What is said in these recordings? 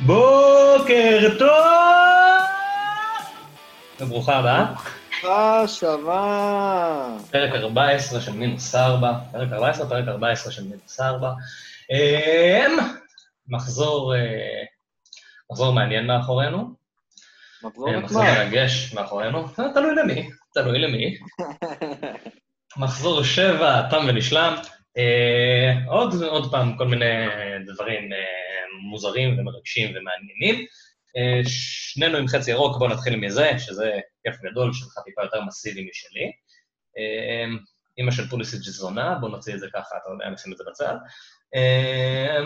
בוקר טוב! וברוכה הבאה. ברוכה שווה. פרק 14 של מינוס 4, פרק 14, פרק 14 של מינוס 4. אמ, מחזור, אה, מחזור מעניין מאחורינו. מחזור אה, מחזור. מרגש מאחורינו. אה, תלוי למי, תלוי למי. מחזור שבע, תם ונשלם. עוד, עוד פעם, כל מיני דברים מוזרים ומרגשים ומעניינים. אה, שנינו עם חצי ירוק, בואו נתחיל מזה, שזה כיף גדול, שלך טיפה יותר מסיבי משלי. אה, אימא של פוליסיץ' זונה, בואו נוציא את זה ככה, אתה יודע, נשים את זה בצד. אה,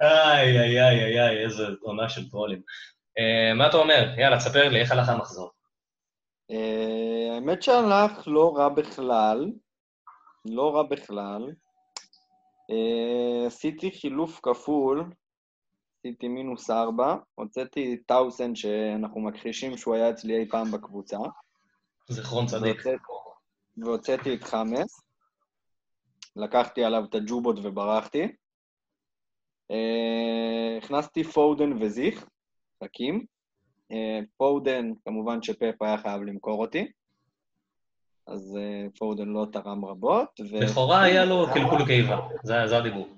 איי, איי, איי, איי, איי, איזה עונה של טרולים. אה, מה אתה אומר? יאללה, תספר לי, איך הלך המחזור? אה, האמת שהלך לא רע בכלל, לא רע בכלל. אה, עשיתי חילוף כפול, עשיתי מינוס ארבע, הוצאתי טאוסן שאנחנו מכחישים שהוא היה אצלי אי פעם בקבוצה, זיכרון צדיק. והוצאתי- את חמאס, לקחתי עליו את הג'ובות וברחתי. אה, הכנסתי פודן וזיך, חכים. אה, פודן, כמובן שפפ היה חייב למכור אותי, אז אה, פודן לא תרם רבות. ו- לכאורה היה לו קלקול קיבה, זה זה הדיבור.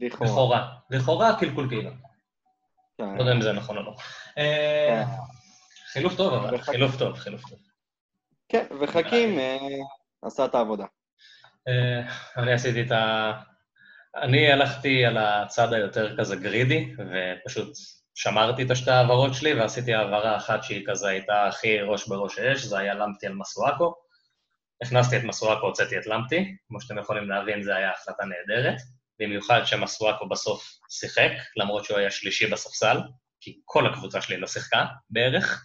לכאורה. לכאורה. לכאורה קלקול קיבה. כן. לא יודע אם זה נכון או לא. אה, חילוף טוב, אבל. חילוף טוב, חילוף טוב. כן, וחכים אה, עשה את העבודה. אה, אני עשיתי את ה... אני הלכתי על הצד היותר כזה גרידי, ופשוט שמרתי את השתי העברות שלי, ועשיתי העברה אחת שהיא כזה הייתה הכי ראש בראש שיש, זה היה למפטי על מסואקו. הכנסתי את מסואקו, הוצאתי את למפטי, כמו שאתם יכולים להבין, זו הייתה החלטה נהדרת, במיוחד שמסואקו בסוף שיחק, למרות שהוא היה שלישי בספסל, כי כל הקבוצה שלי לא שיחקה בערך,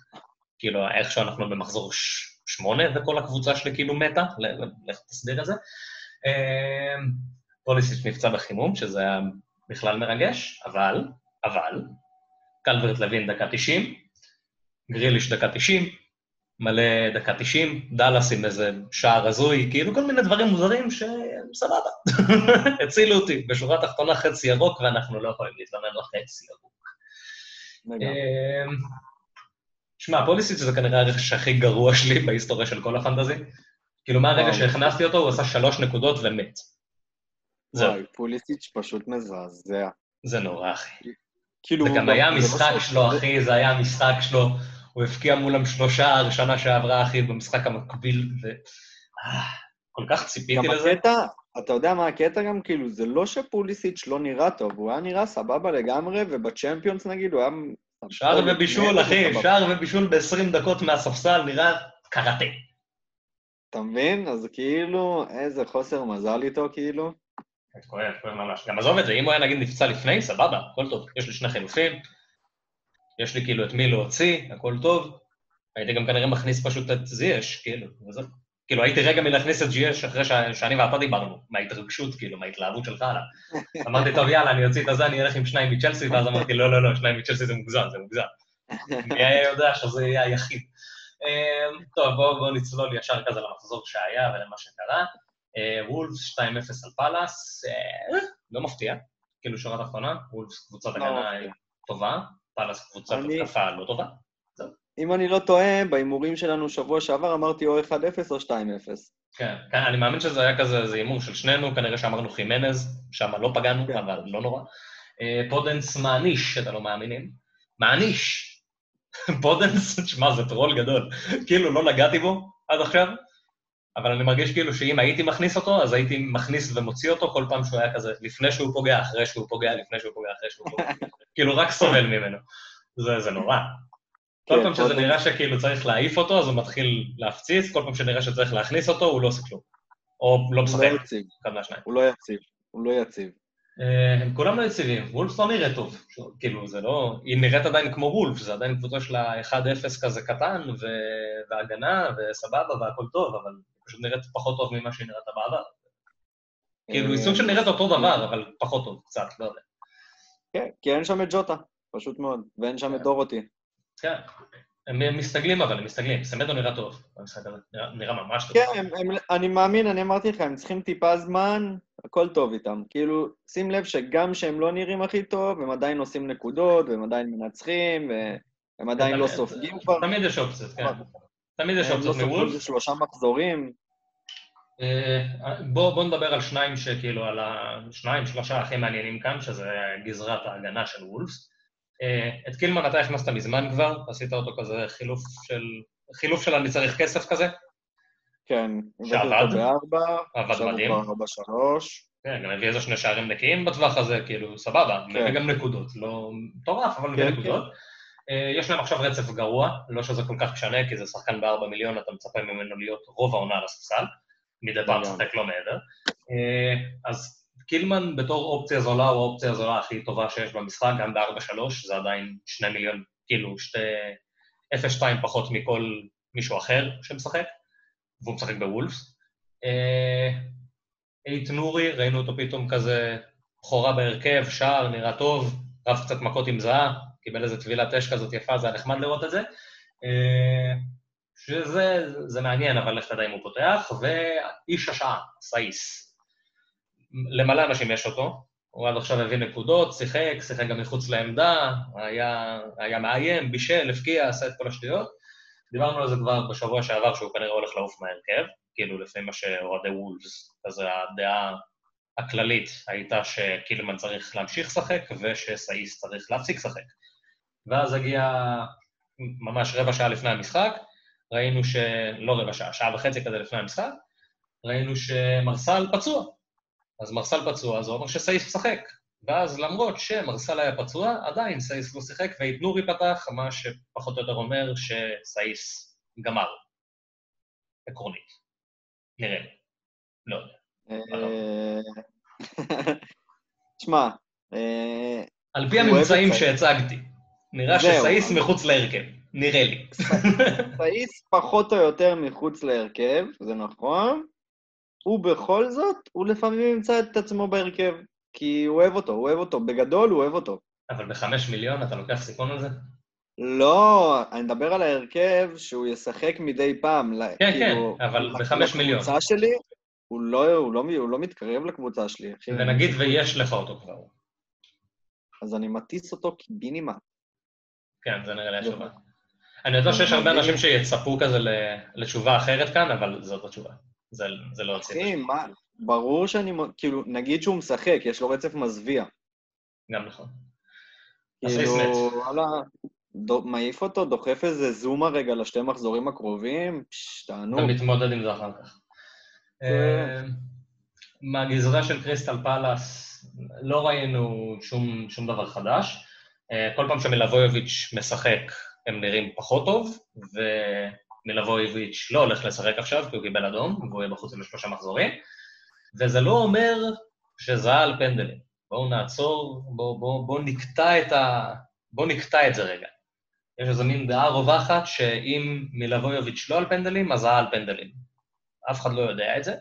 כאילו איכשהו אנחנו במחזור ש- שמונה, וכל הקבוצה שלי כאילו מתה, לך תסביר את זה. אמ, פוליסיץ' נפצע בחימום, שזה היה בכלל מרגש, אבל, אבל, קלברט לוין דקה 90, גריליש דקה 90, מלא דקה 90, דאלאס עם איזה שער הזוי, כאילו כל מיני דברים מוזרים שסבבה. הצילו אותי, בשורה התחתונה חצי ירוק, ואנחנו לא יכולים להתלונן על חצי ירוק. אמ, שמע, פוליסיץ' זה כנראה הרכש הכי גרוע שלי בהיסטוריה של כל הפנטזי. כאילו, מהרגע. שהכנסתי אותו, הוא עשה שלוש נקודות ומת. זהו, פוליסיץ' פשוט מזעזע. זה נורא, אחי. כאילו... זה גם היה לא המשחק שלו, אחי, זה היה המשחק שלו. הוא הבקיע מולם שלושה שנה שעברה, אחי, במשחק המקביל, ו... אה, כל כך גם ציפיתי לזה. הקטע, אתה יודע מה הקטע גם? כאילו, זה לא שפוליסיץ' לא נראה טוב, הוא היה נראה סבבה לגמרי, ובצ'מפיונס נגיד, הוא היה... שער ובישול, אחי. שער ובישול ב-20 דקות מהספסל, נראה קראטה. אתה מבין? אז כאילו, איזה חוסר מזל איתו, כאילו. כואב, כואב ממש. גם עזוב את זה, אם הוא היה נגיד נפצע לפני, סבבה, הכל טוב. יש לי שני חילופים, יש לי כאילו את מי להוציא, הכל טוב. הייתי גם כנראה מכניס פשוט את זייש, כאילו, וזהו. כאילו, הייתי רגע מלהכניס את זייש אחרי ש... שאני ואתה דיברנו, מההתרגשות, כאילו, מההתלהבות שלך עליו. אמרתי, טוב, יאללה, אני אוציא את הזה, אני אלך עם שניים מצ'לסי, ואז אמרתי, לא, לא, לא, שניים מצ'לסי זה מוגזם, זה מוגזם. מי היה יודע שזה יהיה היחיד. אמ, טוב, בואו בוא נצלול ישר כזה למחזור שהיה ולמה שקרה. אה, וולפס 2-0 על פאלאס, אה, לא מפתיע, כאילו שורה תחתונה, וולפס קבוצת לא הגנה. טובה, פאלאס קבוצת התקפה לא טובה. אם אני לא טועה, בהימורים שלנו שבוע שעבר אמרתי או 1-0 או 2-0. כן, כן, אני מאמין שזה היה כזה, זה הימור של שנינו, כנראה שאמרנו חימנז, שם לא פגענו, כן. אבל לא נורא. אה, פודנס מעניש, אתם לא מאמינים. מעניש. פודנס, שמע, זה טרול גדול. כאילו, לא נגעתי בו עד עכשיו, אבל אני מרגיש כאילו שאם הייתי מכניס אותו, אז הייתי מכניס ומוציא אותו כל פעם שהוא היה כזה, לפני שהוא פוגע, אחרי שהוא פוגע, לפני שהוא פוגע, אחרי שהוא פוגע. כאילו, רק סובל ממנו. זה, זה נורא. כל כן, פעם שזה נראה שכאילו צריך להעיף אותו, אז הוא מתחיל להפציץ, כל פעם שנראה שצריך להכניס אותו, הוא לא עושה כלום. או לא הוא לא משחק, יציב, אחד מהשניים. הוא לא יציב, הוא לא יציב. אה, הם כולם לא יציבים, וולף לא נראה טוב. כאילו, זה לא... היא נראית עדיין כמו וולף, זה עדיין קבוצה של ה-1-0 כזה קטן. והגנה, וסבבה, והכל טוב, אבל פשוט נראית פחות טוב ממה שהיא נראתה בעבר. כאילו, היא סוג של נראית אותו דבר, אבל פחות טוב, קצת, לא יודע. כן, כי אין שם את ג'וטה, פשוט מאוד, ואין שם את דורותי. כן. הם מסתגלים אבל, הם מסתגלים. סמדו נראה טוב נראה- ממש טוב. כן, הם, אני מאמין, אני אמרתי לך, הם צריכים טיפה זמן הכל טוב איתם. כאילו, שים לב שגם שהם לא נראים הכי טוב, הם עדיין עושים נקודות, והם עדיין מנצחים, והם עדיין לא סופגים כבר. תמיד יש אופציות, כן. תמיד יש אופציות מוולף. הם לא סופגים שלושה מחזורים. אה, בוא, בוא נדבר על שניים שכאילו, על השניים, שלושה הכי מעניינים כאן, שזה גזרת ההגנה של וולפס. אה, את קילמן אתה הכנסת מזמן כבר, עשית אותו כזה חילוף של, חילוף של אני צריך כסף כזה. כן, שעבד, בארבע, עבד מדהים. עכשיו הוא כבר שלוש. כן, גם הביא איזה שני שערים נקיים בטווח הזה, כאילו, סבבה, כן. מביא גם נקודות, לא מטורף, אבל מביא כן, נקודות. כן. יש להם עכשיו רצף גרוע, לא שזה כל כך משנה, כי זה שחקן בארבע מיליון, אתה מצפה ממנו להיות רוב העונה על הספסל, מדי פעם משחק לא מעבר. אה, אז קילמן בתור אופציה זולה הוא האופציה הזולה הכי טובה שיש במשחק, גם ב-4-3, זה עדיין שני מיליון, כאילו, שתי... 0-2 פחות מכל מישהו אחר שמשחק, והוא משחק בוולפס. אה, אייט נורי, ראינו אותו פתאום כזה בכורה בהרכב, שער, נראה טוב, רב קצת מכות עם זהה, קיבל איזה טבילת אש כזאת יפה, זה היה נחמד לראות את זה. אה, שזה זה מעניין, אבל לך תדע אם הוא פותח, ואיש השעה, סאיס. למלא אנשים יש אותו, הוא עד עכשיו הביא נקודות, שיחק, שיחק גם מחוץ לעמדה, היה, היה מאיים, בישל, הפקיע, עשה את כל השטויות. דיברנו על זה כבר בשבוע שעבר, שהוא כנראה הולך לעוף מהרכב, כאילו לפי מה שאוהדי וולפס, כזה הדעה הכללית הייתה שקילמן צריך להמשיך לשחק, ושסאיס צריך להפסיק לשחק. ואז הגיע ממש רבע שעה לפני המשחק, ראינו ש... לא רבע שעה, שעה וחצי כזה לפני המשחק, ראינו שמרסל פצוע. אז מרסל פצוע, זה אומר שסאיס משחק. ואז למרות שמרסל היה פצוע, עדיין סאיס לא שיחק, ואיתנורי פתח, מה שפחות או יותר אומר שסאיס גמר. עקרונית. נראה לי. לא יודע. אה, תשמע, אה, על פי הממצאים שהצגתי, נראה שסאיס מחוץ להרכב. נראה לי. סאיס פחות או יותר מחוץ להרכב, זה נכון. הוא בכל זאת, הוא לפעמים ימצא את עצמו בהרכב, כי הוא אוהב אותו, הוא אוהב אותו. בגדול הוא אוהב אותו. אבל בחמש מיליון אתה לוקח סיכון על זה? לא, אני מדבר על ההרכב שהוא ישחק מדי פעם. כן, כאילו, כן, אבל בחמש מיליון. לקבוצה שלי, הוא לא, הוא, לא, הוא לא מתקרב לקבוצה שלי. ונגיד ויש לך אותו כבר. אז אני מטיס אותו קיבינימט. כן, זה נראה לי התשובה. אני יודע שיש הרבה אנשים שיצפו כזה לתשובה אחרת כאן, אבל זאת התשובה. זה, לא רציתי. אחי, מה? ברור שאני, כאילו, נגיד שהוא משחק, יש לו רצף מזוויע. גם נכון. כאילו, וואלה, מעיף אותו, דוחף איזה זומה רגע לשתי מחזורים הקרובים, פשש, תענוג. אתה מתמודד עם זה אחר כך. כן. אה, מהגזרה של קריסטל פאלאס לא ראינו שום דבר חדש. אה, כל פעם שמלבויוביץ' משחק, הם נראים פחות טוב, ומלבויביץ' לא הולך לשחק עכשיו כי הוא קיבל אדום, והוא יהיה בחוץ לשלושה מחזורים, וזה לא אומר שזה על פנדלים. בואו נעצור, בואו בוא, בוא נקטע את ה... בואו נקטע את זה רגע. יש איזו מין דעה רווחת שאם מלבויוביץ' לא על פנדלים, אז זהה על פנדלים. אף אחד לא יודע את זה,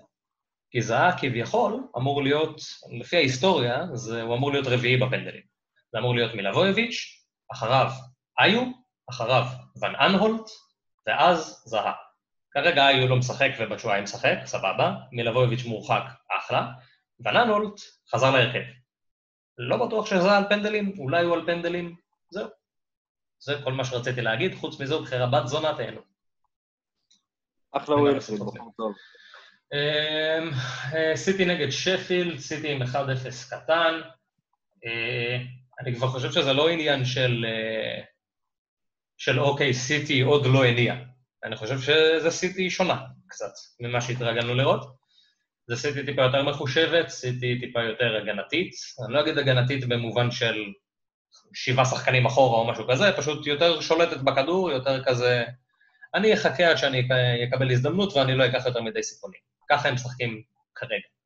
כי זהה כביכול אמור להיות, לפי ההיסטוריה, זה, הוא אמור להיות רביעי בפנדלים. זה אמור להיות מלבויביץ', אחריו איו, אחריו ון אנהולט, ואז זהה. כרגע איו לא משחק ובצ'ואי משחק, סבבה, מלבויביץ' מורחק, אחלה, ון אנהולט חזר להרכב. לא בטוח שזה על פנדלים, אולי הוא על פנדלים, זהו. זה כל מה שרציתי להגיד, חוץ מזה הוא בחירה בת זונה תהנו. אחלה ווילפריד, בחור טוב. אמ, אה, סיטי נגד שפילד, סיטי עם 1-0 קטן. אני כבר חושב שזה לא עניין של, אה, של אוקיי, סיטי עוד לא הניע. אני חושב שזה סיטי שונה קצת ממה שהתרגלנו לראות. זה סיטי טיפה יותר מחושבת, סיטי טיפה יותר הגנתית. אני לא אגיד הגנתית במובן של שבעה שחקנים אחורה או משהו כזה, פשוט יותר שולטת בכדור, יותר כזה... אני אחכה עד שאני אקבל הזדמנות ואני לא אקח יותר מדי סיכונים. ככה הם משחקים כרגע.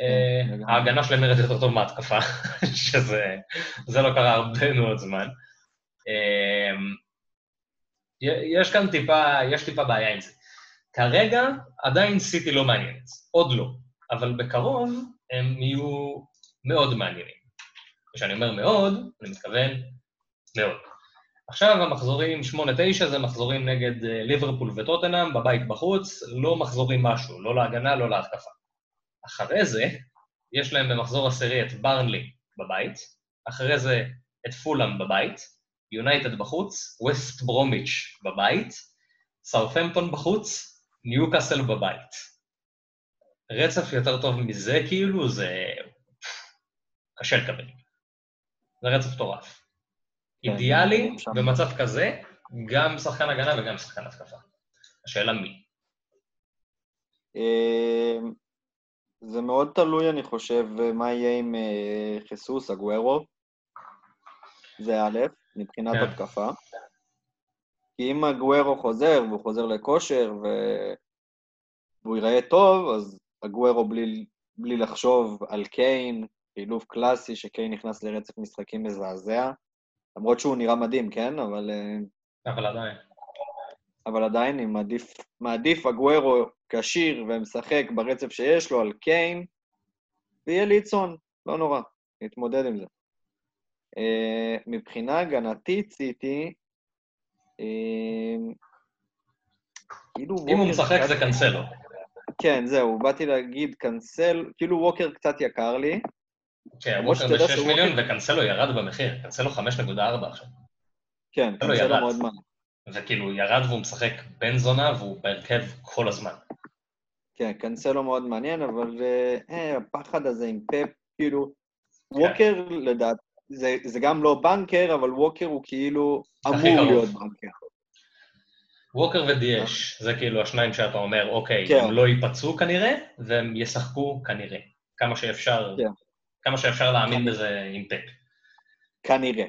אה, ההגנה שלהם נראית יותר טוב מההתקפה, שזה לא קרה הרבה מאוד זמן. אה, יש כאן טיפה, יש טיפה בעיה עם זה. כרגע עדיין סיטי לא מעניינת, עוד לא, אבל בקרוב הם יהיו מאוד מעניינים. כשאני אומר מאוד, אני מתכוון מאוד. עכשיו המחזורים 8-9 זה מחזורים נגד אה, ליברפול וטוטנאם, בבית בחוץ, לא מחזורים משהו, לא להגנה, לא להתקפה. אחרי זה, יש להם במחזור עשירי את ברנלי בבית, אחרי זה את פולאם בבית, יונייטד בחוץ, ווסט ברומיץ' בבית, סאות'מפטון בחוץ, ניוקאסל בבית. רצף יותר טוב מזה, כאילו, זה קשה לקבל. זה רצף מטורף. כן, אידיאלי. במצב כזה, גם שחקן הגנה וגם שחקן התקפה. השאלה מי. זה מאוד תלוי, אני חושב, מה יהיה עם אה, חיסוס, אגוורו. זה א', מבחינת כן. התקפה. כי אם אגוורו חוזר, והוא חוזר לכושר, ו... והוא ייראה טוב, אז אגוורו בלי, בלי לחשוב על קיין, חילוף קלאסי, שקיין נכנס לרצף משחקים מזעזע. למרות שהוא נראה מדהים, כן? אבל, אה, אבל עדיין. אבל עדיין אני מעדיף, מעדיף אגוורו כשיר ומשחק ברצף שיש לו על קיין, ויהיה ליצון, לא נורא, נתמודד עם זה. Uh, מבחינה הגנתית, סיטי, uh, כאילו אם הוא משחק קצת- זה קנסלו. כן, זהו, באתי להגיד קנסל, כאילו ווקר קצת יקר לי. כן, ווקר שתדע ב-6 שווקר- מיליון וקנסלו ירד במחיר. קנסלו 5.4 עכשיו. כן, קנסלו ירד. מאוד מעניין. וכאילו, ירד והוא משחק בן זונה והוא בהרכב כל הזמן. כן, קנסלו מאוד מעניין, אבל אה, אה, הפחד הזה עם פפ, כאילו, כן. ווקר לדעת, זה, זה גם לא בנקר, אבל ווקר הוא כאילו אמור קרוב. להיות בנקר. ווקר ודיאש, זה כאילו השניים שאתה אומר, אוקיי, כן. הם לא ייפצעו כנראה, והם ישחקו כנראה. כמה שאפשר, כן. כמה שאפשר להאמין. בזה עם פפ. כנראה.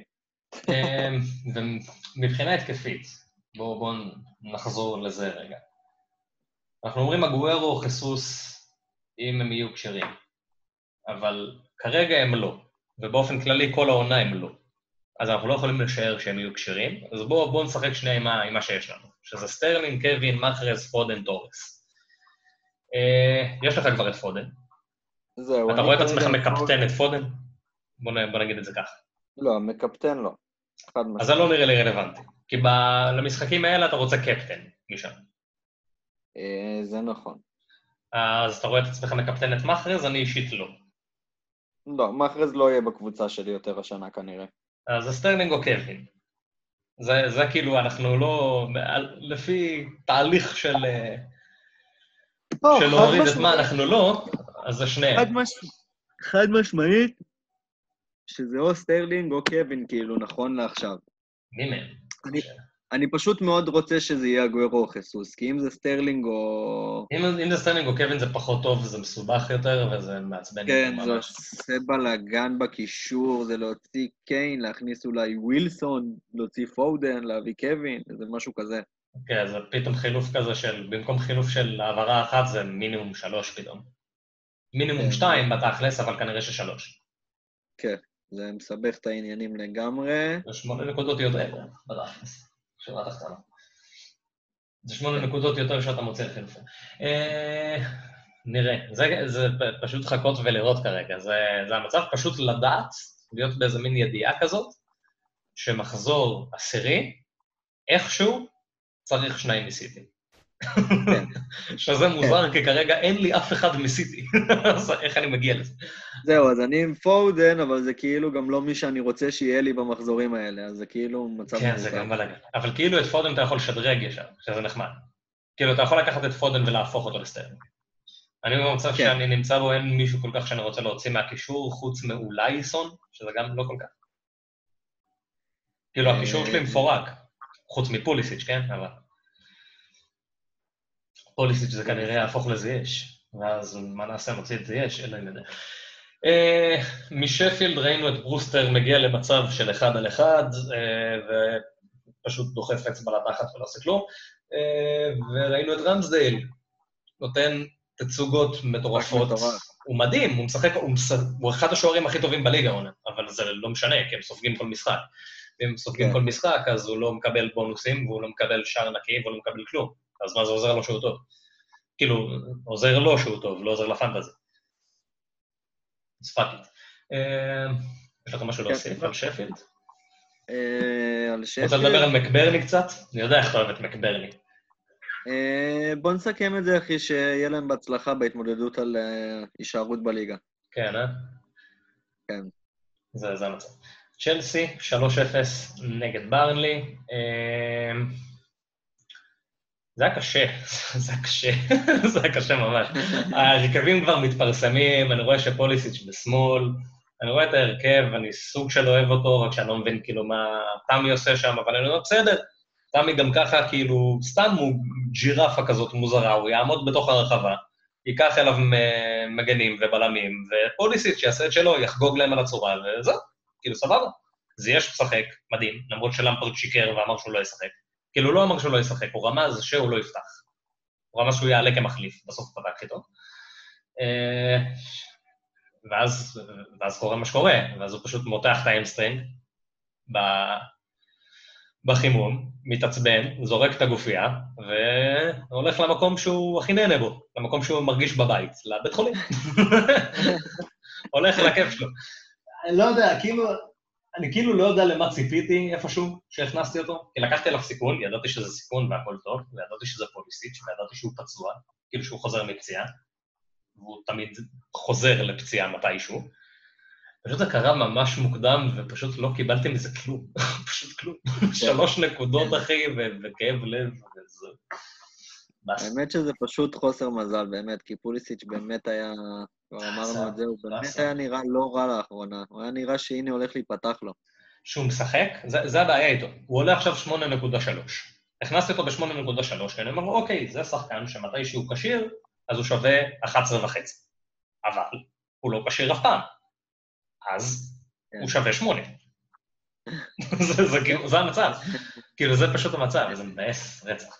אמ, ומבחינה התקפית, בואו בוא נחזור לזה רגע. אנחנו אומרים אגוארו, חיסוס, אם הם יהיו כשרים, אבל כרגע הם לא, ובאופן כללי כל העונה הם לא. אז אנחנו לא יכולים לשער שהם יהיו כשרים, אז בואו בוא נשחק שנייה עם, מה- עם מה שיש לנו, שזה סטרלינג, קווין, מאחרז, פודן, טורס. אה, יש לך כבר את פודן. זהו. אתה רואה את עצמך מקפטן את פודן? בוא, בוא נגיד את זה ככה. לא, מקפטן לא. אז. זה לא נראה לי רלוונטי. כי ב- למשחקים האלה אתה רוצה קפטן משם. אה, זה נכון. אז אתה רואה את עצמך מקפטן את מאחרז, אני אישית לא. לא, מאחרז לא יהיה בקבוצה שלי יותר השנה כנראה. אז זה סטרלינג או קווין. זה, זה כאילו, אנחנו לא... לפי תהליך של, אה, לא, של להוריד את. מה אנחנו לא, אז זה שניהם. חד, מש... חד משמעית, שזה או סטרלינג או קווין, כאילו, נכון לעכשיו. מי מהם? אני, אני פשוט מאוד רוצה שזה יהיה אגוארו או חיסוס, כי אם זה סטרלינג או... אם, אם זה סטרלינג או קווין זה פחות טוב, זה מסובך יותר וזה מעצבן כן, זה. עושה בלאגן בקישור, זה להוציא קיין, להכניס אולי ווילסון, להוציא פודן, להביא קווין, זה משהו כזה. כן, זה פתאום חילוף כזה של, במקום חילוף של העברה אחת זה מינימום שלוש פתאום. מינימום כן. שתיים בתכלס, אבל כנראה ששלוש. כן, זה מסבך את העניינים לגמרי. זה שמונה נקודות יותר בתכלס, שורה תחתונה. זה שמונה נקודות יותר שאתה מוצא לחילופים. אה, נראה, זה, זה פשוט חכות ולראות כרגע, זה, זה המצב פשוט לדעת, להיות באיזה מין ידיעה כזאת, שמחזור עשירי, איכשהו, צריך שניים מסיטי. שזה מוזר, כי כרגע אין לי אף אחד מסיטי, אז איך אני מגיע לזה? זהו, אז אני עם פודן, אבל זה כאילו גם לא מי שאני רוצה שיהיה לי במחזורים האלה, אז זה כאילו מצב כן, זה גם בלאגן. אבל כאילו את פודן אתה יכול לשדרג ישר, שזה נחמד. כאילו, אתה יכול לקחת את פודן ולהפוך אותו לסטרלינג. אני במצב כן. שאני נמצא בו, אין מישהו כל כך שאני רוצה להוציא מהקישור, חוץ מאולי סון, שזה גם לא כל כך. כאילו, הקישור שלי אה, מפורק, חוץ מפוליסיץ', כן? אבל... פוליסיץ' זה כנראה יהפוך לזייש, ואז מה נעשה, נוציא את זייש? אין לי יודע. אה, משפילד ראינו את ברוסטר מגיע למצב של אחד על אחד, אה, ופשוט דוחף אצבע לתחת ולא עושה כלום, אה, וראינו את רמסדייל נותן תצוגות מטורפות. הוא מדהים, הוא משחק, הוא, מש... הוא אחד השוערים הכי טובים בליגה עונה, אבל זה לא משנה, כי הם סופגים כל משחק. ואם הם סופגים כן. כל משחק, אז הוא לא מקבל בונוסים, והוא לא מקבל שער נקי, והוא לא מקבל כלום. אז מה זה עוזר לו שהוא טוב? כאילו, עוזר לו שהוא טוב, לא עוזר לפנטזי. אז fuck it. יש לך משהו להוסיף כן. על שפילד? אה, על רוצה שפילד, לדבר על מקברני קצת? אני יודע איך אתה אוהב את מקברני. אה, בוא נסכם את זה, אחי, שיהיה להם בהצלחה בהתמודדות על אה, הישארות בליגה. כן, אה? כן. זה, זה המצב. צ'לסי, 3-0 נגד ברנלי. זה היה קשה, זה היה קשה, זה היה קשה ממש. ההרכבים כבר מתפרסמים, אני רואה שפוליסיץ' בשמאל, אני רואה את ההרכב, אני סוג של אוהב אותו, רק שאני לא מבין כאילו מה תמי עושה שם, אבל אני אומר, בסדר, תמי גם ככה, כאילו, סתם הוא ג'ירפה כזאת מוזרה, הוא יעמוד בתוך הרחבה, ייקח אליו מגנים ובלמים, ופוליסיץ' שיעשה את שלו, יחגוג להם על הצורה, וזהו, כאילו, סבבה. זיאש משחק, מדהים, למרות שלמפרד שיקר ואמר שהוא לא ישחק. כאילו, לא אמר שהוא לא ישחק, הוא רמז שהוא לא יפתח. הוא רמז שהוא יעלה כמחליף, בסוף הוא פתח איתו. ואז, ואז קורה מה שקורה, ואז הוא פשוט מותח את ה hamstring בחימום, מתעצבן, זורק את הגופייה, והולך למקום שהוא הכי נהנה בו, למקום שהוא מרגיש בבית, לבית חולים. הולך לכיף שלו. לא יודע, כאילו, אני כאילו לא יודע למה ציפיתי איפשהו שהכנסתי אותו, כי לקחתי עליו סיכון, ידעתי שזה סיכון והכל טוב, וידעתי שזה פוליסיץ', וידעתי שהוא פצוע, כאילו שהוא חוזר מפציעה, והוא תמיד חוזר לפציעה מתישהו. פשוט זה קרה ממש מוקדם, ופשוט לא קיבלתי מזה כלום. פשוט כלום. כן. שלוש נקודות, אחי, וכאב לב, וזה... האמת שזה פשוט חוסר מזל, באמת, כי פוליסיץ' באמת היה, כבר אמרנו את זה, הוא באמת היה נראה לא רע לאחרונה. הוא היה נראה שהנה הולך להיפתח לו. שהוא משחק, זה, זה הבעיה איתו. הוא עולה עכשיו 8.3. הכנסתי אותו ב-8.3, כי אני אומר, אוקיי, זה שחקן שמתי שהוא כשיר, אז הוא שווה 11 וחצי. אבל הוא לא כשיר אף פעם. אז כן. הוא שווה 8. זה, זה, זה, זה המצב. כאילו, זה פשוט המצב, זה מבאס רצח.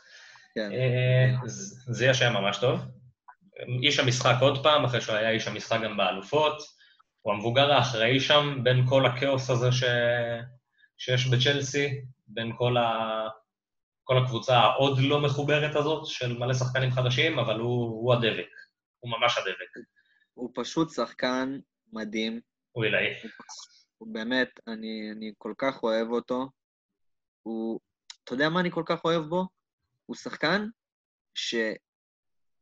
כן. אה, זה יהיה ממש טוב. איש המשחק עוד פעם, אחרי שהוא היה איש המשחק גם באלופות. הוא המבוגר האחראי שם בין כל הכאוס הזה ש... שיש בצ'לסי, בין כל, ה... כל הקבוצה העוד לא מחוברת הזאת של מלא שחקנים חדשים, אבל הוא, הוא הדבק, הוא ממש הדבק. הוא פשוט שחקן מדהים. הוא עילאי. הוא באמת, אני, אני כל כך אוהב אותו. הוא... אתה יודע מה אני כל כך אוהב בו? הוא שחקן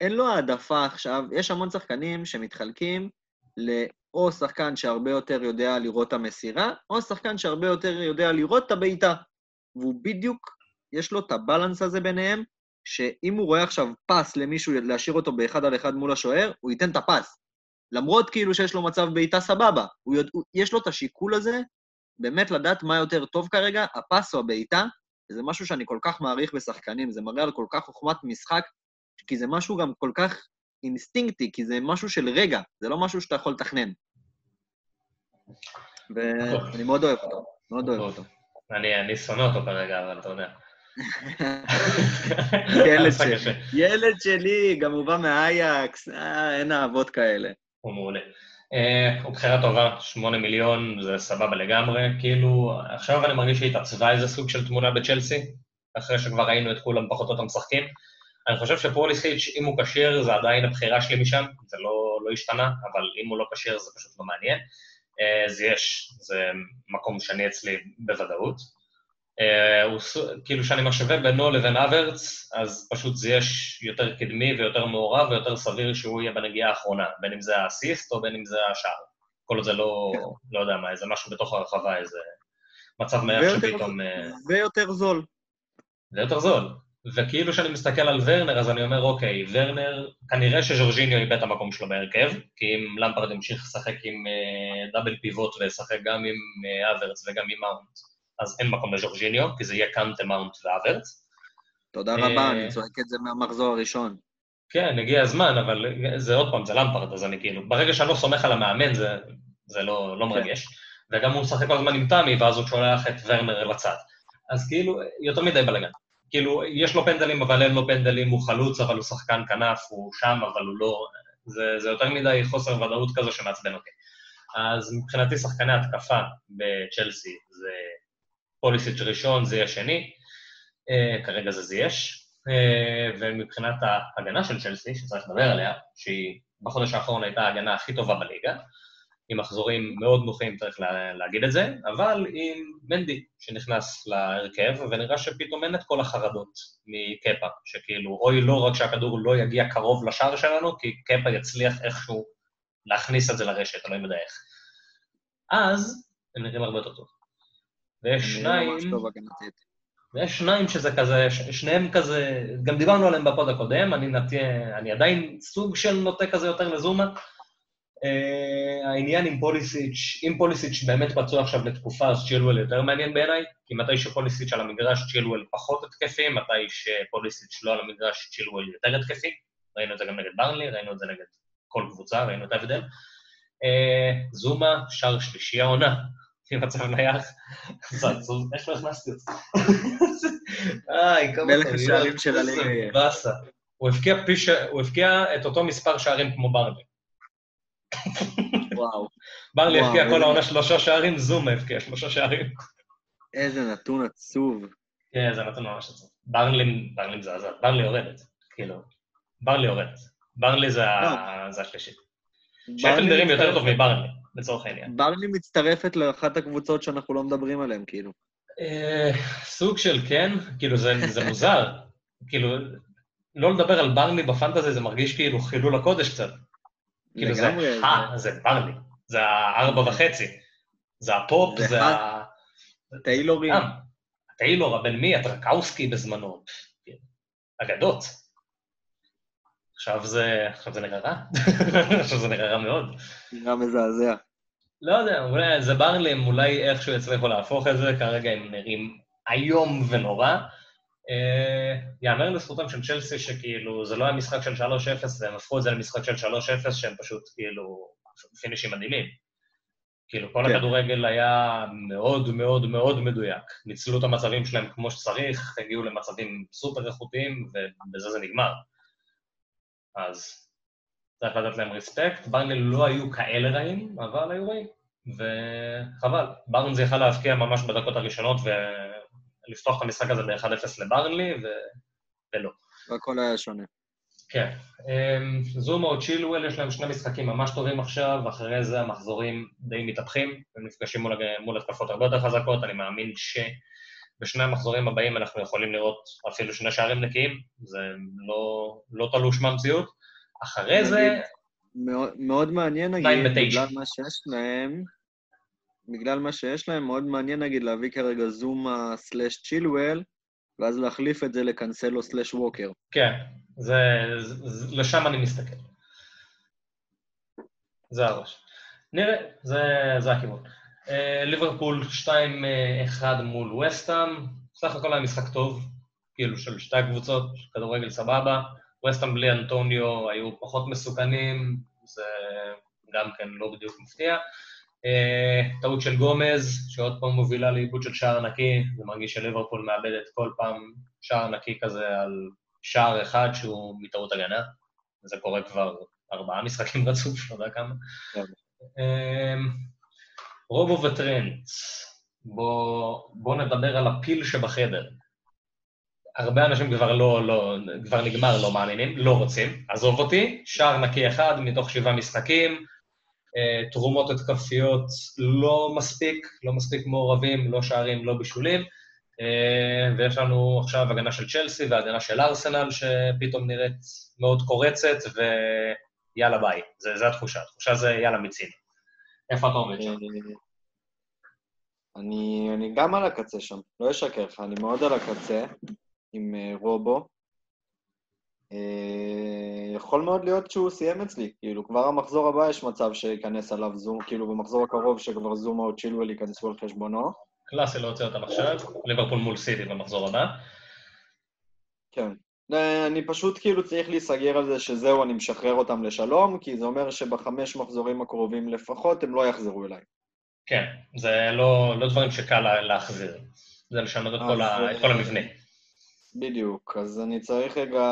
שאין לו העדפה עכשיו, יש המון שחקנים שמתחלקים לאו שחקן שהרבה יותר יודע לראות את המסירה, או שחקן שהרבה יותר יודע לראות את הבעיטה. והוא בדיוק, יש לו את הבלנס הזה ביניהם, שאם הוא רואה עכשיו פס למישהו, להשאיר אותו באחד על אחד מול השוער, הוא ייתן את הפס. למרות כאילו שיש לו מצב בעיטה סבבה. הוא יודע, יש לו את השיקול הזה, באמת לדעת מה יותר טוב כרגע, הפס או הבעיטה, וזה משהו שאני כל כך מעריך בשחקנים, זה מראה על כל כך חוכמת משחק, כי זה משהו גם כל כך אינסטינקטי, כי זה משהו של רגע, זה לא משהו שאתה יכול לתכנן. ואני מאוד אוהב אותו, מאוד אוהב אותו. אני שונא אותו כרגע, אבל אתה יודע. ילד שלי, ילד שלי, גם הוא בא מהאייקס, אה, אין אהבות כאלה. הוא מעולה. אה, הוא בחירה טובה, שמונה מיליון, זה סבבה לגמרי. כאילו, עכשיו אני מרגיש שהתעצבה איזה סוג של תמונה בצ'לסי, אחרי שכבר ראינו את כולם פחות או יותר משחקים. אני חושב שפוליסיץ', אם הוא כשיר, זה עדיין הבחירה שלי משם, זה לא, לא השתנה, אבל אם הוא לא כשיר זה פשוט לא מעניין. אז אה, יש, זה מקום שני אצלי בוודאות. אה, הוא, כאילו, כשאני משווה בינו לבין אברץ, אז פשוט זה יש יותר קדמי ויותר מעורב ויותר סביר שהוא יהיה בנגיעה האחרונה, בין אם זה האסיסט או בין אם זה השער. כל עוד זה לא. לא יודע מה, איזה משהו בתוך הרחבה, איזה מצב מעט שפתאום... אה, ויותר זול. ויותר זול. וכאילו כשאני מסתכל על ורנר, אז אני אומר, אוקיי, ורנר, כנראה שז'ורג'יניו איבד את המקום שלו בהרכב, כי אם למפרד ימשיך לשחק עם uh, דאבל פיבוט וישחק גם עם uh, אברץ וגם עם מאונט, אז אין מקום לז'ורג'יניו, כי זה יהיה קאנטה, מאונט ואברץ. תודה רבה, אני צועק את זה מהמחזור הראשון. כן, הגיע הזמן, אבל זה עוד פעם, זה למפרד, אז אני כאילו, ברגע שאני לא סומך על המאמן, זה, זה לא, לא. מרגש. וגם הוא משחק כל הזמן עם תמי, ואז הוא שולח את ורנר לצד. אז כאילו, יותר מדי בלאגן. כאילו, יש לו פנדלים, אבל אין לו פנדלים, הוא חלוץ, אבל הוא שחקן כנף, הוא שם, אבל הוא לא... זה, זה יותר מדי חוסר ודאות כזו שמעצבן אותי. אז מבחינתי שחקני התקפה בצ'לסי זה פוליסיץ' ראשון, זה יהיה שני, uh, כרגע זה זייש, uh, ומבחינת ההגנה של צ'לסי, שצריך לדבר עליה, שהיא בחודש האחרון הייתה ההגנה הכי טובה בליגה, עם מחזורים מאוד נוחים, צריך לה, להגיד את זה, אבל עם מנדי שנכנס להרכב, ונראה שפתאום אין את כל החרדות מקפה, שכאילו, אוי לא רק שהכדור לא יגיע קרוב לשער שלנו, כי קפה יצליח איכשהו להכניס את זה לרשת, אלוהים יודע איך. אז הם נראים הרבה יותר טוב. ויש שניים... ויש שניים שזה כזה, שניהם כזה, גם דיברנו עליהם בפוד הקודם, אני, נת... אני עדיין סוג של נוטה כזה יותר לזומה, העניין עם פוליסיץ', אם פוליסיץ' באמת פצוע עכשיו לתקופה, אז צ'ילואל יותר מעניין בעיניי, כי מתי שפוליסיץ' על המגרש, צ'ילואל פחות התקפי, מתי שפוליסיץ' לא על המגרש, צ'ילואל יותר התקפי. ראינו את זה גם נגד ברנלי, ראינו את זה נגד כל קבוצה, ראינו את ההבדל. Uh, זומה, שער שלישי העונה, לפי מצב נייח. איך לא הכנסתי זה? איי, כמה מלך השערים של הליגה. הוא הבקיע את אותו מספר שערים כמו ברנלי. וואו. ברלי הבקיע כל העונה שלושה שערים, זום הבקיע שלושה שערים. איזה נתון עצוב. כן, זה נתון ממש עצוב. ברלי, ברלי מזעזע, ברלי יורדת, כאילו. ברלי יורדת. ברלי זה לא. השלישית. שפל נראים יותר טוב מברלי, לצורך העניין. ברלי מצטרפת לאחת הקבוצות שאנחנו לא מדברים עליהן, כאילו. אה, סוג של כן, כאילו זה מוזר. כאילו, לא לדבר על ברלי בפנטזי זה מרגיש כאילו חילול הקודש קצת. כאילו זה, אה, זה ברלי, זה הארבע וחצי, זה הפופ, זה ה... טיילורים. הטיילור, הבן מי, הטרקאוסקי בזמנו, אגדות. עכשיו זה, עכשיו זה נראה רע, עכשיו זה נראה רע מאוד. נראה מזעזע. לא יודע, אולי זה ברלים, אולי איכשהו יצליחו להפוך את זה, כרגע הם נראים איום ונורא. אה, יאמר לזכותם של צ'לסי שכאילו זה לא היה משחק של 3-0, והם הפכו את זה למשחק של 3-0 שהם פשוט כאילו פינישים מדהימים. כאילו כל כן. הכדורגל היה מאוד מאוד מאוד מדויק. ניצלו את המצבים שלהם כמו שצריך, הגיעו למצבים סופר איכותיים, ובזה זה נגמר. אז צריך לתת להם רספקט. ברנלי לא היו כאלה רעים, אבל היו רעים. וחבל. ברנלי זה יכל להבקיע ממש בדקות הראשונות, ו... לפתוח את המשחק הזה ב-1-0 לברנלי, ו... ולא. והכל היה שונה. כן. אמ, זומה או צ'ילואל, יש להם שני משחקים ממש טובים עכשיו, אחרי זה המחזורים די מתהפכים, הם נפגשים מול, מול התקפות הרבה יותר חזקות, אני מאמין שבשני המחזורים הבאים אנחנו יכולים לראות אפילו שני שערים נקיים, זה לא, לא תלוש מהמציאות. אחרי זה... מאוד, מאוד מעניין, נגיד, בגלל מה שיש להם, בגלל מה שיש להם, מאוד מעניין נגיד להביא כרגע זומה סלאש צ'ילואל, ואז להחליף את זה לקנסלו סלאש ווקר. כן, זה, זה, לשם אני מסתכל. זה הראש. נראה, זה, זה הכיוון. אה, ליברפול 2-1 מול וסטאם, סך הכל היה משחק טוב, כאילו של שתי הקבוצות, כדורגל סבבה. וסטאם בלי אנטוניו היו פחות מסוכנים, זה גם כן לא בדיוק מפתיע. אה, טעות של גומז, שעוד פעם מובילה לאיבוד של שער נקי, זה מרגיש שליברפול מאבדת כל פעם שער נקי כזה על שער אחד שהוא מטעות הגנה, וזה קורה כבר ארבעה משחקים רצוף, לא יודע כמה. כן. אה, רובו וטרנט, בואו בוא נדבר על הפיל שבחדר. הרבה אנשים כבר לא, לא, כבר נגמר, לא מאמינים, לא רוצים. עזוב אותי, שער נקי אחד מתוך שבעה משחקים, תרומות התקפיות לא מספיק, לא מספיק מעורבים, לא שערים, לא בישולים. אה, ויש לנו עכשיו הגנה של צ'לסי והגנה של ארסנל, שפתאום נראית מאוד קורצת, ויאללה ביי. זה, זה התחושה. התחושה זה יאללה מיצינו. איפה אתה עומד שם? אני, אני גם על הקצה שם, לא אשקר לך, אני מאוד על הקצה עם רובו. אה, יכול מאוד להיות שהוא סיים אצלי, כאילו כבר המחזור הבא יש מצב שייכנס עליו זום, כאילו במחזור הקרוב שכבר זום או צ'ילואל ייכנסו על חשבונו. קלאסי להוציא אותם עכשיו, ליברפול מול סיטי במחזור הבא. כן. אה, אני פשוט כאילו צריך להיסגר על זה שזהו, אני משחרר אותם לשלום, כי זה אומר שבחמש מחזורים הקרובים לפחות הם לא יחזרו אליי. כן, זה לא, לא דברים שקל להחזיר, זה לשנות את, כל, ה, את כל המבנה. בדיוק, אז אני צריך רגע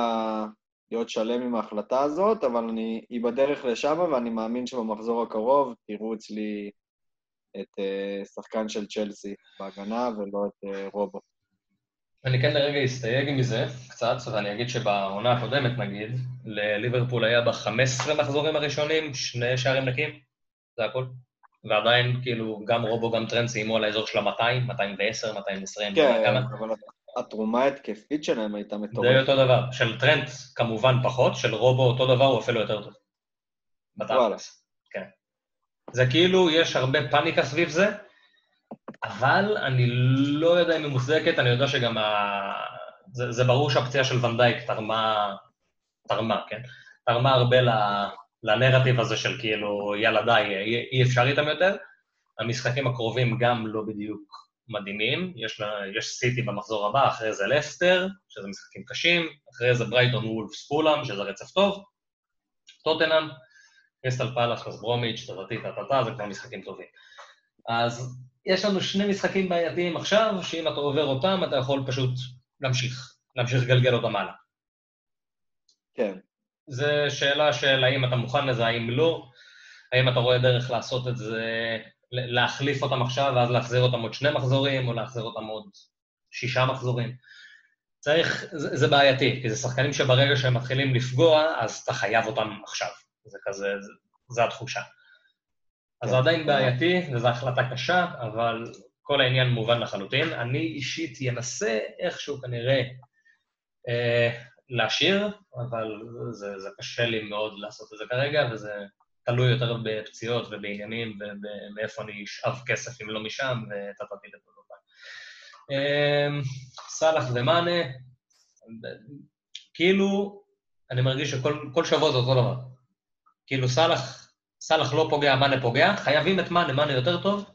להיות שלם עם ההחלטה הזאת, אבל אני, היא בדרך לשם, ואני מאמין שבמחזור הקרוב תראו אצלי את uh, שחקן של צ'לסי בהגנה ולא את uh, רובו. אני כן לרגע אסתייג מזה קצת, ואני אגיד שבעונה הקודמת, נגיד, לליברפול היה ב-15 מחזורים הראשונים שני שערים נקיים. זה הכל. ועדיין, כאילו, גם רובו, גם טרנד סיימו על האזור של ה-200, 210, 220, כן, כמה. אבל התרומה ההתקפית שלהם הייתה זה מטורפת. אותו דבר. של טרנד כמובן פחות, של רובו אותו דבר, הוא אפילו יותר טוב. וואלה. כן. זה כאילו, יש הרבה פאניקה סביב זה, אבל אני לא יודע אם היא מוצדקת, אני יודע שגם ה... זה, זה ברור שהפציעה של ונדייק תרמה, תרמה, כן? תרמה הרבה ל, לנרטיב הזה של כאילו, יאללה די, אי, אי אפשר איתם יותר. המשחקים הקרובים גם לא בדיוק מדהימים. יש, לה, יש סיטי במחזור הבא, אחרי זה לסטר, שזה משחקים קשים, אחרי זה ברייטון וולפס פולאם, שזה רצף טוב, טוטנאם, קריסטל פלאס, אז ברומיץ', טטטי, טטטה, זה כבר משחקים טובים. אז יש לנו שני משחקים בעייתיים עכשיו, שאם אתה עובר אותם, אתה יכול פשוט להמשיך, להמשיך לגלגל אותם הלאה. כן. זו שאלה של האם אתה מוכן לזה, האם לא, האם אתה רואה דרך לעשות את זה, להחליף אותם עכשיו, ואז להחזיר אותם עוד שני מחזורים, או להחזיר אותם עוד שישה מחזורים. צריך, זה, זה בעייתי, כי זה שחקנים שברגע שהם מתחילים לפגוע, אז אתה חייב אותם עכשיו. זה כזה, זה, זה התחושה. אז זה כן. עדיין בעייתי, וזו החלטה קשה, אבל כל העניין מובן לחלוטין. אני אישית אנסה איכשהו כנראה אה, להשאיר, אבל זה, זה קשה לי מאוד לעשות את זה כרגע, וזה תלוי יותר בפציעות ובעניינים, ומאיפה אני אשאב כסף אם לא משם, וטטטי לטובה. אה, סאלח ומאנה, כאילו, אני מרגיש שכל כל שבוע זה אותו דבר. כאילו סאלח, סאלח לא פוגע, מאנה פוגע, חייבים את מאנה, מאנה יותר טוב,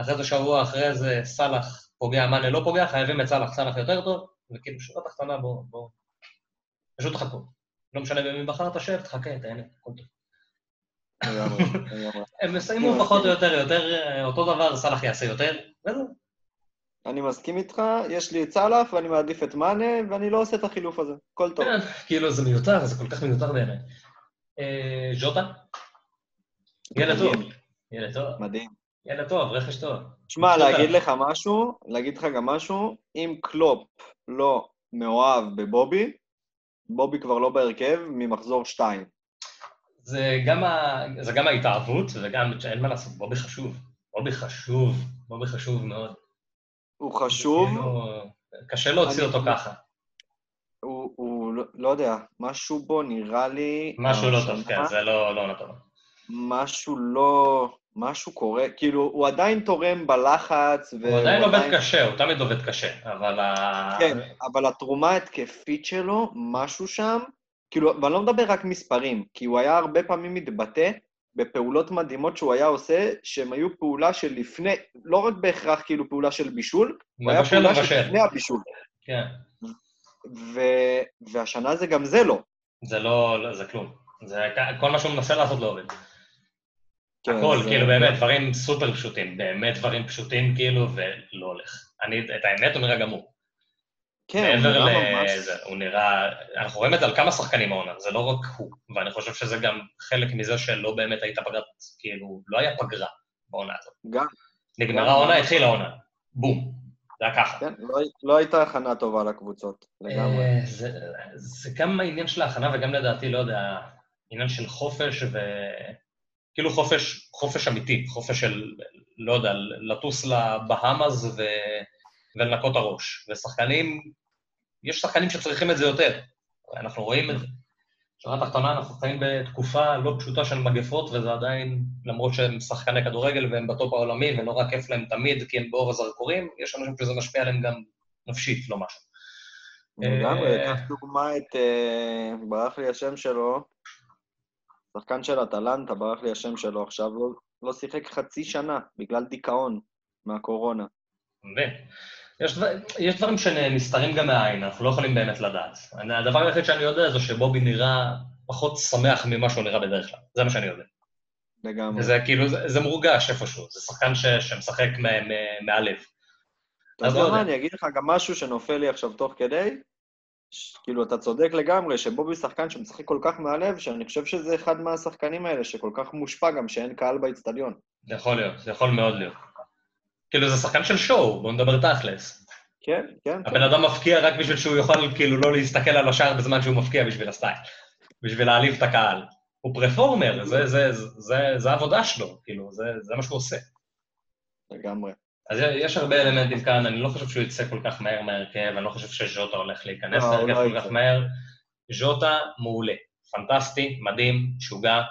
אחרי זה שבוע אחרי זה סאלח פוגע, מאנה לא פוגע, חייבים את סאלח, סאלח יותר טוב, וכאילו שורה תחתונה, בואו, בואו, פשוט חכו. לא משנה במי בחרת, שב, תחכה, תהנה, הכל טוב. הם יסיימו פחות או יותר, יותר, אה, אותו דבר, סאלח יעשה יותר, וזהו. אני מסכים איתך, יש לי את סאלח ואני מעדיף את מאנה, ואני לא עושה את החילוף הזה. הכל טוב. כן, כאילו זה מיותר, זה כל כך מיותר בעיניי. אה, ז'וטה? ילד טוב. ילד טוב. מדהים. ילד טוב, רכש טוב. שמע. להגיד לך משהו, להגיד לך גם משהו, אם קלופ לא מאוהב בבובי, בובי כבר לא בהרכב ממחזור 2. זה גם, ה... זה גם ההתאהבות, וגם, אין מה לעשות, בובי חשוב. בובי חשוב, בובי חשוב מאוד. הוא חשוב, כאילו, קשה להוציא אני- אותו ככה. הוא, הוא לא- לא יודע, משהו בו נראה לי... משהו לא טוב, השנה, כן, זה לא לא טובה. משהו לא... משהו קורה, כאילו, הוא עדיין תורם בלחץ, הוא עדיין עובד קשה, הוא תמיד עובד קשה, אבל ה... כן, אבל התרומה ההתקפית שלו, משהו שם, כאילו, ואני לא מדבר רק מספרים, כי הוא היה הרבה פעמים מתבטא בפעולות מדהימות שהוא היה עושה, שהן היו פעולה של לפני, לא רק בהכרח כאילו פעולה של בישול, הוא היה פעולה של. לפני הבישול. כן, ו... והשנה זה גם זה לא. זה לא, לא- זה כלום. זה כל מה שהוא מנסה לעשות לא עובד. כן, הכל, זה- כאילו, באמת, דברים סופר פשוטים, באמת דברים פשוטים, כאילו, ולא הולך. אני, את האמת, הוא נראה גמור. כן, הוא נראה ממש... לזה, הוא נראה... אנחנו רואים את זה על כמה שחקנים העונה, זה לא רק הוא. ואני חושב שזה גם חלק מזה שלא באמת הייתה פגרת, כאילו, לא היה פגרה בעונה הזאת. גם, נגמרה העונה, התחילה העונה. בום. זה היה ככה. כן, לא, לא הייתה הכנה טובה לקבוצות, לגמרי. אה, זה, זה גם העניין של ההכנה וגם לדעתי, לא יודע, עניין של חופש ו... כאילו חופש, חופש אמיתי, חופש של, לא יודע, לטוס לבהאמאז ו... ולנקות הראש. ושחקנים, יש שחקנים שצריכים את זה יותר. אנחנו רואים את זה. שורה תחתונה, אנחנו חיים בתקופה לא פשוטה של מגפות, וזה עדיין, למרות שהם שחקני כדורגל והם בטופ העולמי ונורא כיף להם תמיד כי הם באור הזרקורים, יש אנשים שזה משפיע עליהם גם נפשית, לא משהו. לגמרי, אה, קח דוגמא את... אה, ברח לי השם שלו, שחקן של אטלנטה, ברח לי השם שלו עכשיו, לא, לא שיחק חצי שנה בגלל דיכאון מהקורונה. מבין? יש, דבר, יש דברים שנסתרים גם מהעין, אנחנו לא יכולים באמת לדעת. אני, הדבר היחיד שאני יודע זה שבובי נראה פחות שמח ממה שהוא נראה בדרך כלל. זה מה שאני יודע. לגמרי. וזה כאילו, זה, זה מורגש איפשהו, זה שחקן ש, שמשחק מ- מ- מהלב. אז לא יודע. אני אגיד לך גם משהו שנופל לי עכשיו תוך כדי, ש- כאילו, אתה צודק לגמרי, שבובי שחקן שמשחק כל כך מהלב, שאני חושב שזה אחד מהשחקנים האלה שכל כך מושפע גם שאין קהל באצטדיון. זה יכול להיות, זה יכול מאוד להיות. כאילו, זה שחקן של שואו, בואו נדבר תכלס. כן, כן, הבן אדם מפקיע רק בשביל שהוא יוכל כאילו לא להסתכל על השער בזמן שהוא מפקיע בשביל הסטייל. בשביל להעליב את הקהל. הוא פרפורמר, זה, זה, זה, זה, זה העבודה שלו, כאילו, זה, זה מה שהוא עושה. לגמרי. אז יש הרבה אלמנטים כאן, אני לא חושב שהוא יצא כל כך מהר מהרכב, אני לא חושב שז'וטה הולך להיכנס לא, להרכב לא כל יצא. כך מהר. ז'וטה מעולה, פנטסטי, מדהים, משוגע.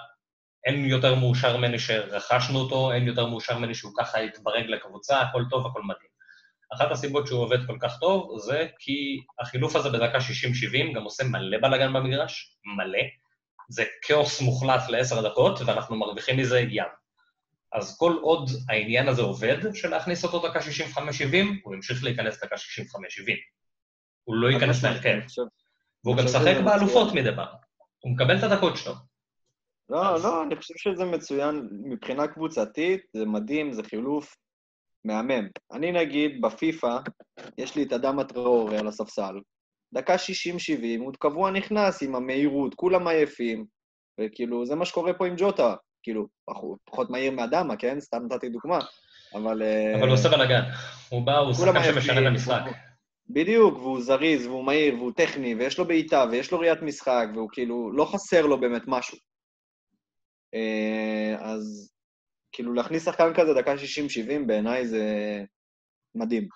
אין יותר מאושר ממני שרכשנו אותו, אין יותר מאושר ממני שהוא ככה התברג לקבוצה, הכל טוב, הכל מדהים. אחת הסיבות שהוא עובד כל כך טוב זה כי החילוף הזה בדקה 60-70 גם עושה מלא בלאגן במגרש, מלא. זה כאוס מוחלט לעשר דקות, ואנחנו מרוויחים מזה ים. אז כל עוד העניין הזה עובד, של להכניס אותו דקה 65-70, הוא ימשיך להיכנס דקה 65-70. הוא לא ייכנס להרכב. והוא גם משחק באלופות. מדי פעם. הוא מקבל את הדקות שלו. לא, אז- לא, אני חושב שזה מצוין מבחינה קבוצתית, זה מדהים, זה חילוף מהמם. אני נגיד, בפיפא, יש לי את אדם הטראורי על הספסל. דקה 60-70, הוא קבוע נכנס עם המהירות, כולם עייפים, וכאילו, זה מה שקורה פה עם ג'וטה. כאילו, פחות- פחות מהיר מאדמה, כן? סתם נתתי דוגמה. אבל... אה, אבל הוא עושה בלאגן. הוא בא, הוא שחקן שמשנה את המשחק. בדיוק, והוא זריז, והוא מהיר, והוא טכני, ויש לו בעיטה, ויש לו ראיית משחק, והוא כאילו, לא חסר לו באמת משהו. אה, אז כאילו, להכניס שחקן כזה דקה 60-70, בעיניי זה מדהים.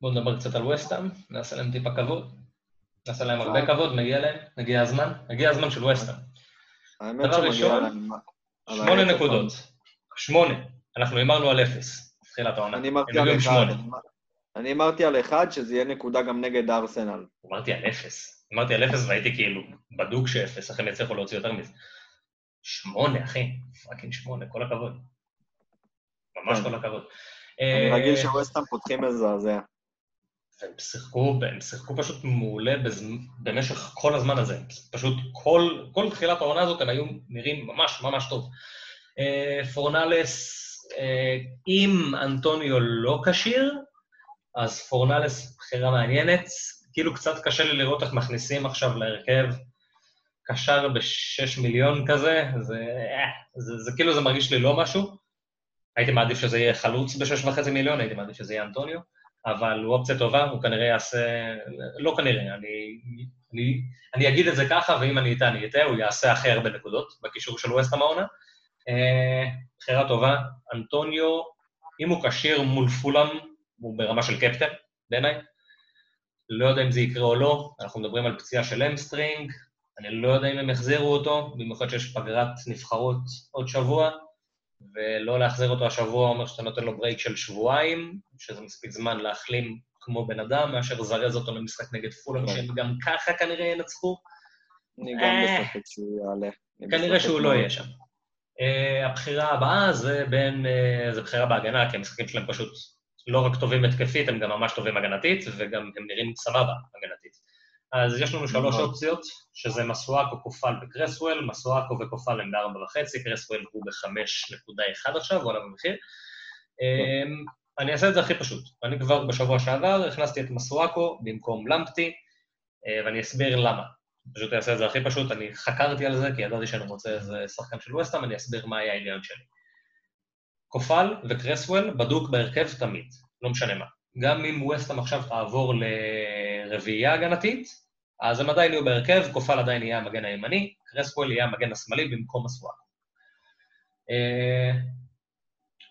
בואו נדבר קצת על וסטאם, נעשה להם טיפה כבוד. נעשה להם הרבה אה. כבוד, מגיע להם, מגיע הזמן, מגיע הזמן של וסטאם. דבר ראשון, שמונה נקודות. שמונה. אנחנו הימרנו על אפס, תחילת העונה. אני אמרתי על אחד. אני אמר- אני אמרתי על אחד, שזה יהיה נקודה גם נגד ארסנל. אמרתי על אפס. אמרתי על אפס והייתי כאילו בדוק שאפס, איך הם יצליחו להוציא יותר מזה. שמונה, אחי. fucking שמונה, כל הכבוד. ממש כן. כל הכבוד. אני אה, רגיל שווסטהאם פותחים מזעזע. הם שיחקו, הם שיחקו פשוט מעולה. במשך כל הזמן הזה. פשוט כל, כל תחילת העונה הזאת הם היו נראים ממש ממש טוב. אה, פורנלס, אה, אם אנטוניו לא כשיר, אז פורנלס בחירה מעניינת. כאילו קצת קשה לי לראות איך מכניסים עכשיו להרכב קשר ב-6 מיליון כזה, זה, אה, זה, זה כאילו זה מרגיש לי לא משהו. הייתי מעדיף שזה יהיה חלוץ ב-6.5 מיליון, הייתי מעדיף שזה יהיה אנטוניו. אבל הוא אופציה טובה, הוא כנראה יעשה... לא כנראה, אני, אני, אני אגיד את זה ככה, ואם אני אטעה, אני אטעה, הוא יעשה הכי הרבה נקודות בקישור של ווסטהאם העונה. אה, בחירה טובה, אנטוניו, אם הוא כשיר מול פולאם, הוא ברמה של קפטן, בעיניי. לא יודע אם זה יקרה או לא, אנחנו מדברים על פציעה של hamstring, אני לא יודע אם הם יחזירו אותו, במיוחד שיש פגרת נבחרות עוד שבוע. ולא להחזיר אותו השבוע אומר שאתה נותן לו break של שבועיים, שזה מספיק זמן להחלים כמו בן אדם, מאשר לזרז אותו למשחק נגד פולאם, כן. שהם גם ככה כנראה ינצחו. אני גם אה. בספק שהוא יעלה. כנראה שהוא לא. יהיה שם. Uh, הבחירה הבאה זה בין, uh, זה בחירה בהגנה, כי המשחקים שלהם פשוט לא רק טובים התקפית, הם גם ממש טובים הגנתית, וגם הם נראים סבבה הגנתית. אז יש לנו שלוש נכון. אופציות, שזה מסואקו, קופל וקרסוול, מסואקו וקופל הם בארבע וחצי, קרסוול הוא בחמש נקודה אחד עכשיו, הוא עלה במחיר. אמ, אני אעשה את זה הכי פשוט. אני כבר בשבוע שעבר הכנסתי את מסואקו במקום למפטי, אה, ואני אסביר למה. פשוט אעשה את זה הכי פשוט, אני חקרתי על זה, כי ידעתי שאני רוצה איזה שחקן של ווסטהאם, אני אסביר מה היה ההיגיון שלי. קופל וקרסוול בדוק בהרכב תמיד, לא משנה מה. גם אם ווסטהאם עכשיו תעבור לרביעייה הגנתית, אז הם עדיין יהיו בהרכב, קופל עדיין יהיה המגן הימני, קרסוול יהיה המגן השמאלי במקום מסואקו. אה,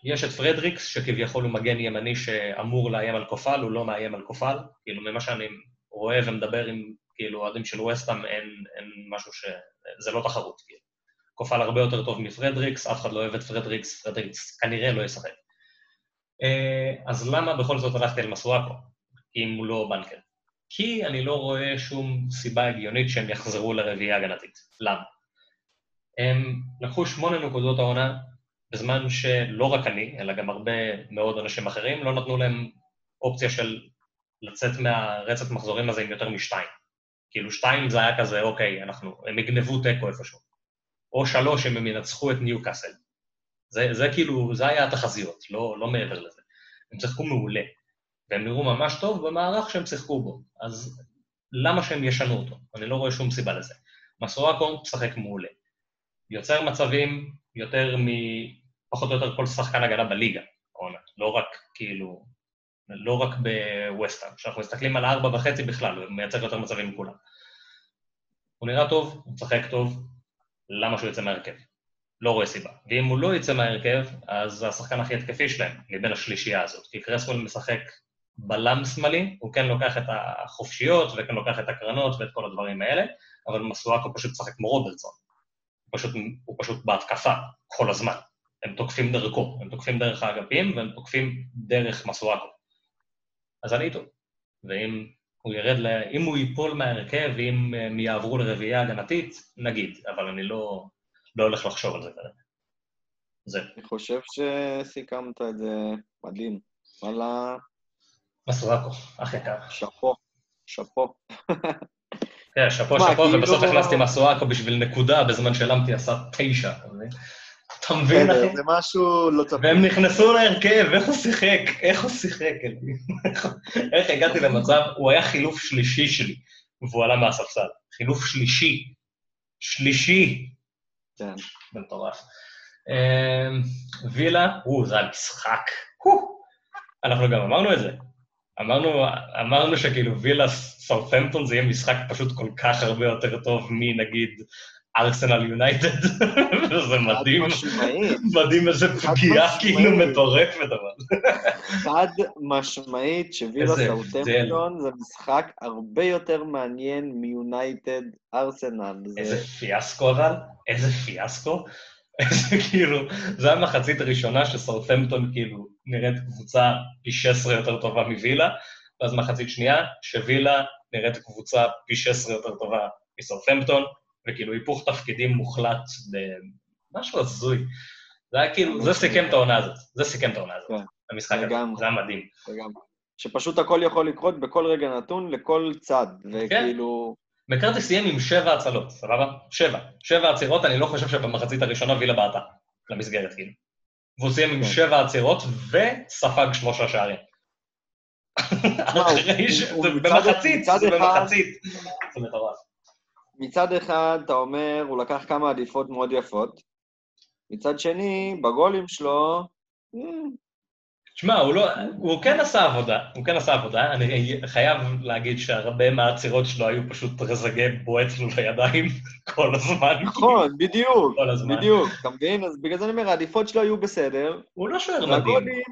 יש את פרדריקס, שכביכול הוא מגן ימני שאמור לאיים על קופל, הוא לא מאיים על קופל. כאילו, ממה שאני רואה ומדבר עם כאילו אוהדים של ווסטהאם, אין, אין משהו ש... זה לא תחרות, כאילו. קופל הרבה יותר טוב מפרדריקס, אף אחד לא אוהב את פרדריקס, פרדריקס כנראה לא ישחק. אה, אז למה בכל זאת הלכתי על מסואקו, אם הוא לא banker? כי אני לא רואה שום סיבה הגיונית שהם יחזרו לרביעייה הגנתית. למה? הם לקחו שמונה נקודות העונה, בזמן שלא רק אני, אלא גם הרבה מאוד אנשים אחרים, לא נתנו להם אופציה של לצאת מהרצף מחזורים הזה עם יותר משתיים. כאילו שתיים זה היה כזה, אוקיי, אנחנו, הם יגנבו תיקו איפשהו. או שלוש אם הם ינצחו את ניוקאסל. זה, זה כאילו, זה היה התחזיות, לא, לא מעבר לזה. הם שיחקו מעולה, והם נראו ממש טוב במערך שהם שיחקו בו. אז למה שהם ישנו אותו? אני לא רואה שום סיבה לזה. מסורקו משחק מעולה. יוצר מצבים יותר מ... פחות או יותר כל שחקן הגנה בליגה, עונה. לא רק כאילו, לא רק בווסטהאם. כשאנחנו מסתכלים על ארבע וחצי בכלל, הוא מייצר יותר מצבים מכולם. הוא נראה טוב, הוא משחק טוב, למה שהוא יצא מהרכב? לא רואה סיבה. ואם הוא לא יצא מהרכב, אז זה השחקן הכי התקפי שלהם, מבין השלישייה הזאת. כי קרסוול משחק בלם שמאלי, הוא כן לוקח את החופשיות וכן לוקח את הקרנות ואת כל הדברים האלה, אבל מסואקו פשוט משחק כמו רוברטסון. פשוט, הוא פשוט בהתקפה כל הזמן. הם תוקפים דרכו, הם תוקפים דרך האגפים והם תוקפים דרך מסואקו. אז אני איתו. ואם הוא ירד, ל... אם הוא ייפול מההרכב ואם הם יעברו לרביעייה הגנתית, נגיד, אבל אני לא, לא הולך לחשוב על זה כרגע. זה. אני חושב שסיכמת את זה מדהים. וואלה, מסורקו, אח יקר. שאפו, שאפו. כן, שאפו, שאפו, כאילו- ובסוף הכנסתי מסואקו בשביל נקודה, בזמן שלמתי עשה תשע, אתה מבין? אתה מבין, אחי? זה משהו לא צפוי. והם נכנסו להרכב, איך הוא שיחק? איך הוא שיחק? אלוהים? איך- הגעתי למצב, הוא היה חילוף שלישי שלי, והוא עלה מהספסל. חילוף שלישי. שלישי. כן. זה מטורף. אמ, וילה, או, זה היה משחק. אנחנו גם אמרנו את זה. אמרנו, אמרנו שכאילו וילה סאות'מפטון זה יהיה משחק פשוט כל כך הרבה יותר טוב מנגיד ארסנל יונייטד, וזה מדהים, מדהים איזה פגיעה. כאילו מטורפת, אבל... חד משמעית שווילה סאוטמפטון זה משחק הרבה יותר מעניין מיונייטד ארסנל. איזה זה פיאסקו אבל, איזה פיאסקו. איזה כאילו, זה המחצית הראשונה שסאות'מפטון כאילו נראית קבוצה פי 16 יותר טובה מווילה, ואז מחצית שנייה, שווילה נראית קבוצה פי 16 יותר טובה מסאות'מפטון, וכאילו היפוך תפקידים מוחלט במשהו הזוי. זה היה כאילו, זה סיכם את העונה הזאת, זה סיכם את העונה הזאת, כן. המשחק הזה. זה היה מדהים. שפשוט הכל יכול לקרות בכל רגע נתון לכל צד, וכאילו, מקארתי סיים עם שבע הצלות, סבבה? שבע. שבע עצירות, אני לא חושב שבמחצית הראשונה וילה בעטה למסגרת, כאילו. והוא סיים עם כן. שבע עצירות וספג שלושה שערים. אחרי ש... במחצית, זה במחצית. זה מטורף. מצד אחד, אתה אומר, הוא לקח כמה עדיפות מאוד יפות, מצד שני, בגולים שלו, אה, שמע, הוא לא... הוא כן עשה עבודה, הוא כן עשה עבודה. אני חייב להגיד שהרבה מהעצירות שלו היו פשוט רזגי בועט לו לידיים כל הזמן. נכון, בדיוק, כל הזמן. בדיוק, אתה מבין? אז בגלל זה אני אומר, העדיפות שלו היו בסדר, הוא לא שוער מדהים.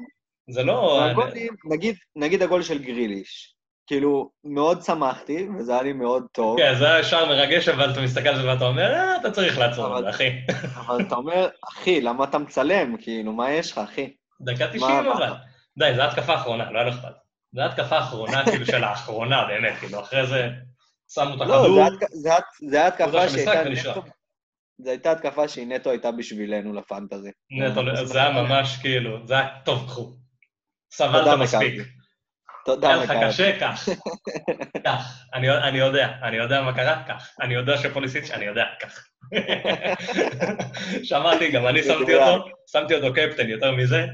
זה לא... והגולים, נגיד, נגיד הגול של גריליש, כאילו, מאוד שמחתי, וזה היה לי מאוד טוב, כן, זה היה שער מרגש, אבל אתה מסתכל על זה ואתה אומר, אה, אתה צריך לעצור את אבל- זה, אחי. אבל אתה אומר, אחי, למה אתה מצלם? כאילו, מה יש לך, אחי? דקה 90 מה- אבל. די, זו התקפה אחרונה, לא היה לו אכפת. זו התקפה אחרונה, כאילו, של האחרונה, באמת, כאילו, אחרי זה שמו את לא, הכדור. זה הוא התקפה שהייתה. נטו... זו הייתה התקפה שהיא נטו הייתה בשבילנו לפנטזי. נטו, זה היה ממש כאילו, זה היה טוב, קחו. סבלת מספיק. תודה, היה לך. קשה, קח. קח. אני אני יודע, אני יודע מה קרה, קח. אני יודע שפוליסיץ', אני יודע, קח. שמעתי, גם אני שמתי. אותו, שמתי אותו קפטן, יותר מזה,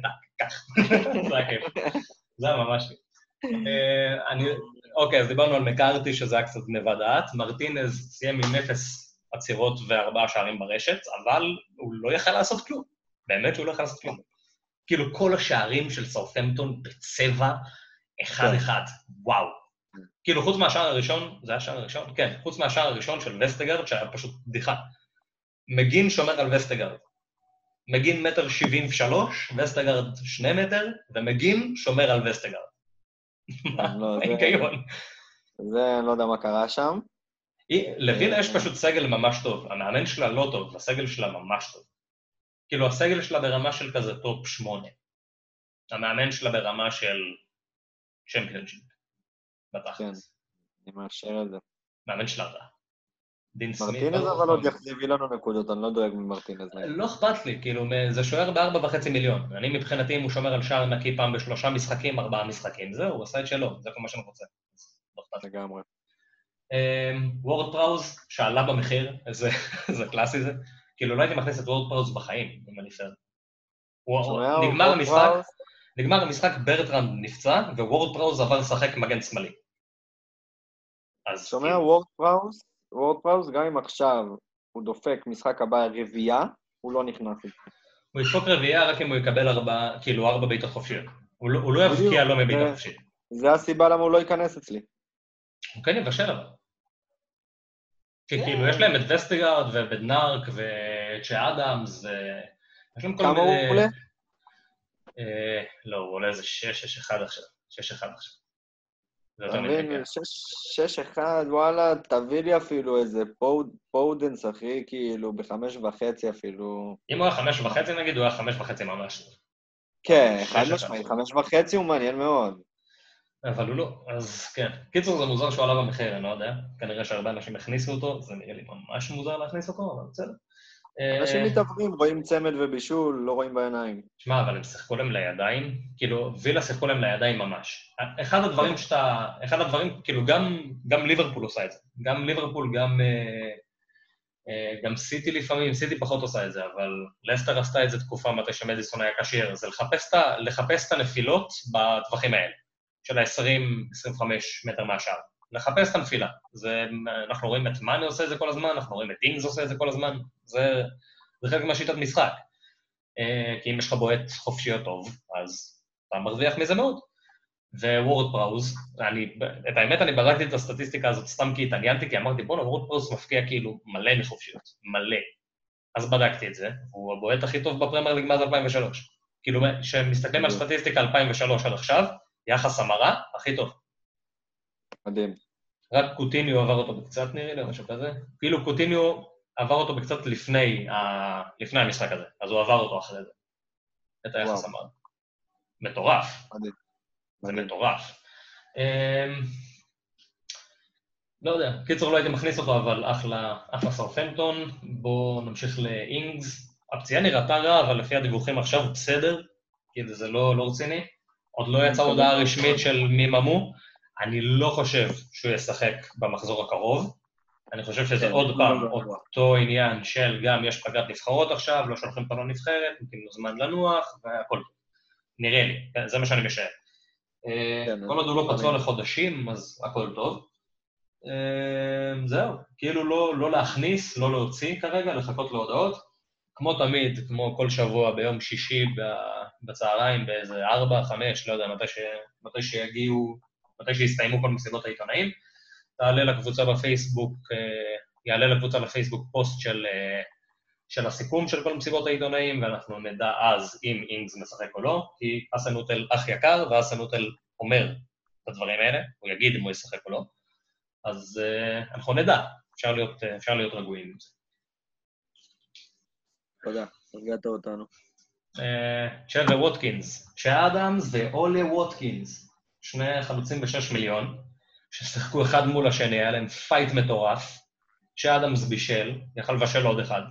קח. זה היה כיף. זה היה ממש כיף. אה, אני- אוקיי, אז דיברנו על מקארתי, שזה היה קצת גניבת דעת. מרטינז סיים עם אפס עצירות וארבעה שערים ברשת, אבל הוא לא יכל לעשות כלום. באמת שהוא לא יכל לעשות כלום. כאילו, כל השערים של סאות'מפטון בצבע אחד-אחד. וואו. כאילו, חוץ מהשער הראשון, זה היה השער הראשון? כן, חוץ מהשער הראשון של וסטגרד, שהיה פשוט בדיחה. מגין שומר על וסטגרד. מגין מטר שבעים ושלוש, וסטגרד שני מטר, ומגין שומר על וסטגרד. מה לא, זה- ההיגיון? זה, אני לא יודע מה קרה שם. לווילה יש פשוט סגל ממש טוב. המאמן שלה לא טוב, הסגל שלה ממש טוב. כאילו, הסגל שלה ברמה של כזה top שמונה. המאמן שלה ברמה של צ'מפיונשיפ. בתכלס. כן. אני מאשר את זה. מאמן רע. דין סמית. מרטינז אבל עוד. יחזיב לנו נקודות, אני לא דואג ממרטינז. לא אכפת לי, כאילו, זה שוער בארבע וחצי מיליון. אני מבחינתי, אם הוא שומר על שער נקי פעם בשלושה משחקים, ארבעה משחקים, זהו, הוא עשה את שלו, זה כל מה שאני רוצה. לא אכפת. לגמרי. וורד פראוז, שעלה במחיר, איזה קלאסי זה. כאילו, לא הייתי מכניס את וורד פראוז בחיים, אם אני פייר. נגמר המשחק? נגמר המשחק, ברטרנד נפצע, ווורד פראוז עבר לשחק מגן שמאלי. אז שומע, כאילו, וורד פראוז? וורד פראוז, גם אם עכשיו הוא דופק משחק הבא רביעייה, הוא לא נכנס. הוא ידפוק רביעייה רק אם הוא יקבל ארבע, כאילו, ארבע בעיטות חופשיות. הוא לא- הוא לא יבקיע לא מבעיטה זה- חופשית. זה הסיבה למה הוא לא ייכנס אצלי. הוא כן יבשל אבל. כי כאילו יש להם את וסטיגארד ובדנארק וצ'ה אדמס, ו... יש להם כל כמה הוא מיני- עולה? אה, לא, הוא עולה איזה 6-6-1 עכשיו. 6-1 עכשיו. אתה מבין? מדי, כן. שש- שש אחד, וואלה, תביא לי אפילו איזה פוד- פודנס, אחי, כאילו, בחמש וחצי אפילו. אם הוא היה חמש וחצי נגיד, הוא היה חמש וחצי ממש. כן, חד. משמעית, חמש וחצי הוא מעניין מאוד. אבל הוא לא, אז כן. קיצור, זה מוזר שהוא עלה במחיר, אני לא יודע. כנראה שהרבה אנשים הכניסו אותו, זה נראה לי ממש מוזר להכניס אותו, אבל בסדר. אה, אנשים מתעוורים, רואים צמד ובישול, לא רואים בעיניים. שמע, אבל הם שיחקו להם לידיים, כאילו, וילה שיחקו להם לידיים ממש. אחד הדברים שאתה, אחד הדברים, כאילו, גם, גם ליברפול עושה את זה. גם ליברפול, גם, אה, אה, גם סיטי לפעמים, סיטי פחות עושה את זה, אבל לסטר עשתה את זה תקופה מתי שמדיסון היה כשיר, זה לחפש לחפש את הנפילות בטווחים האלה, של ה-20-25 מטר מהשאר. לחפש את הנפילה. זה, אנחנו רואים את מאני עושה את זה כל הזמן, אנחנו רואים את אינגס עושה את זה כל הזמן, זה, זה חלק מהשיטת משחק. אה, כי אם יש לך בועט חופשי או טוב, אז אתה מרוויח מזה מאוד. ווורד פראוז, אני, את האמת, אני בדקתי את הסטטיסטיקה הזאת סתם כי התעניינתי, כי אמרתי, בואנה, וורד פראוז מפקיע כאילו מלא מחופשיות, מלא. אז בדקתי את זה, הוא הבועט הכי טוב בפרמייר ליג מאז 2003. כאילו, כשמסתכלים על סטטיסטיקה 2003 עד עכשיו, יחס המרה, הכי טוב. מדהים. רק קוטיניו עבר אותו בקצת, נראה לי, או משהו כזה. כאילו קוטיניו עבר אותו בקצת לפני, ה... לפני המשחק הזה, אז הוא עבר אותו אחרי זה. את היחס. המרה. מטורף. מדהים. זה. מטורף. אמ, לא יודע, קיצור לא הייתי מכניס אותו, אבל אחלה, אחלה סרפנטון. בואו נמשיך לאינגס. הפציעה נראתה רע, אבל לפי הדיווחים עכשיו בסדר, כאילו זה לא, לא רציני. עוד לא יצאה הודעה רשמית של מי ממו. אני לא חושב שהוא ישחק במחזור הקרוב. אני חושב שזה כן, עוד לא פעם. אותו עניין של גם יש פגרת נבחרות עכשיו, לא שולחים אותו לנבחרת, נותנים לו זמן לנוח, והכל. נראה לי, זה מה שאני משער. אה, כן, כל עוד הוא לא פצוע לחודשים, אז הכל טוב. אה, זהו, כאילו לא, לא להכניס, לא להוציא כרגע, לחכות להודעות. כמו תמיד, כמו כל שבוע ביום שישי בצהריים, באיזה ארבע, חמש, לא יודע, מתי, ש... מתי שיגיעו, מתי שיסתיימו כל מסיבות העיתונאים, תעלה לקבוצה בפייסבוק, אה, יעלה לקבוצה בפייסבוק פוסט של, אה, של הסיכום של כל מסיבות העיתונאים, ואנחנו נדע אז אם אינגס משחק או לא, כי אסנוטל אח יקר, ואסנוטל אומר את הדברים האלה, הוא יגיד אם הוא ישחק או לא. אז uh, אנחנו נדע, אפשר להיות, אפשר להיות רגועים עם זה. תודה, הרגעת אותנו. צ'ה ווטקינס, צ'ה אדמס ואולה ווטקינס, שני חלוצים בשש מיליון, ששיחקו אחד מול השני, היה להם fight מטורף. צ'ה אדמס בישל, יכל לבשל עוד אחד.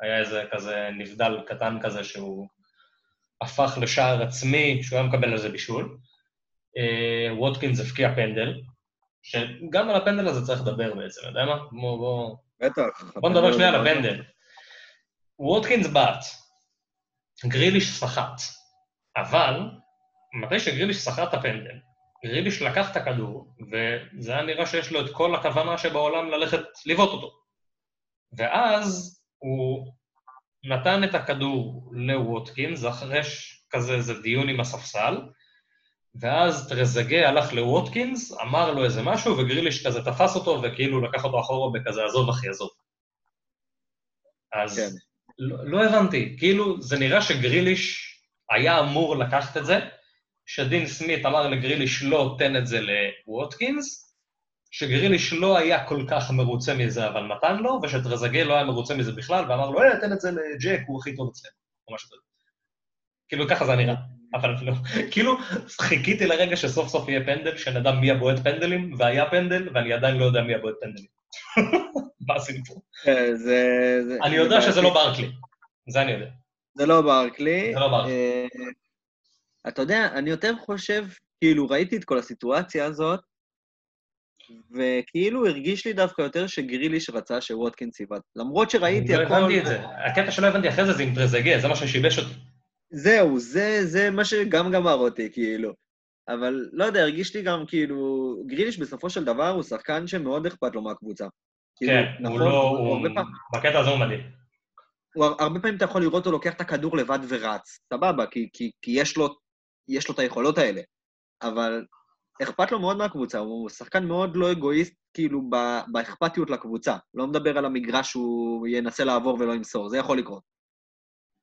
היה איזה כזה נבדל קטן כזה שהוא הפך לשער עצמי, שהוא היה מקבל על זה בישול. Uh, ווטקינס הבקיע פנדל, שגם על הפנדל הזה צריך לדבר בעצם, אתה יודע מה? בוא, בוא, בטח. בוא נדבר שנייה על הפנדל. ווטקינס בעט, גריליש סחט, אבל מתי שגריליש סחט את הפנדל, גריליש לקח את הכדור, וזה היה נראה שיש לו את כל הכוונה שבעולם ללכת לבעוט אותו. ואז הוא נתן את הכדור לווטקינס, אחרי כזה איזה דיון עם הספסל, ואז טרזגה הלך לווטקינס, אמר לו איזה משהו, וגריליש כזה תפס אותו, וכאילו לקח אותו אחורה בכזה, עזוב אחי, עזוב. אז כן. לא, לא הבנתי, כאילו, זה נראה שגריליש היה אמור לקחת את זה, שדין סמית אמר לגריליש לא תן את זה לווטקינס, שגריליש לא היה כל כך מרוצה מזה, אבל נתן לו, ושטרזגה לא היה מרוצה מזה בכלל, ואמר לו, אה, תן את זה לג'ק, הוא הכי טוב אצלנו, או משהו כזה. כאילו, ככה זה נראה. אבל לא, כאילו, חיכיתי לרגע שסוף סוף יהיה פנדל, שנדע מי הבועט פנדלים, והיה פנדל, ואני עדיין לא יודע מי הבועט פנדלים. מה הסיפור? כן, זה... זה- אני יודע שזה. לא ברקלי, זה אני יודע. זה לא ברקלי. זה לא ברקלי. אתה יודע, אני יותר חושב, כאילו, ראיתי את כל הסיטואציה הזאת, וכאילו הרגיש לי דווקא יותר שגריליש רצה שווטקינס יבעט. למרות שראיתי לא הכל... הבנתי את זה. הקטע שלא הבנתי אחרי זה זה עם טרזגה, זה מה ששיבש אותי. זהו, זה, זה מה שגם גמר אותי, כאילו. אבל לא יודע, הרגיש לי גם כאילו, גריליש בסופו של דבר הוא שחקן שמאוד אכפת לו מהקבוצה. כאילו, כן, הוא נכון, לא... הוא הוא- פעם- בקטע הזה הוא מדהים. הוא הר- הרבה פעמים אתה יכול לראות אותו לוקח את הכדור לבד ורץ, סבבה, כי, כי, כי יש, לו, יש לו את היכולות האלה. אבל אכפת לו מאוד מהקבוצה, הוא שחקן מאוד לא אגואיסט, כאילו באכפתיות לקבוצה. לא מדבר על המגרש שהוא ינסה לעבור ולא ימסור, זה יכול לקרות.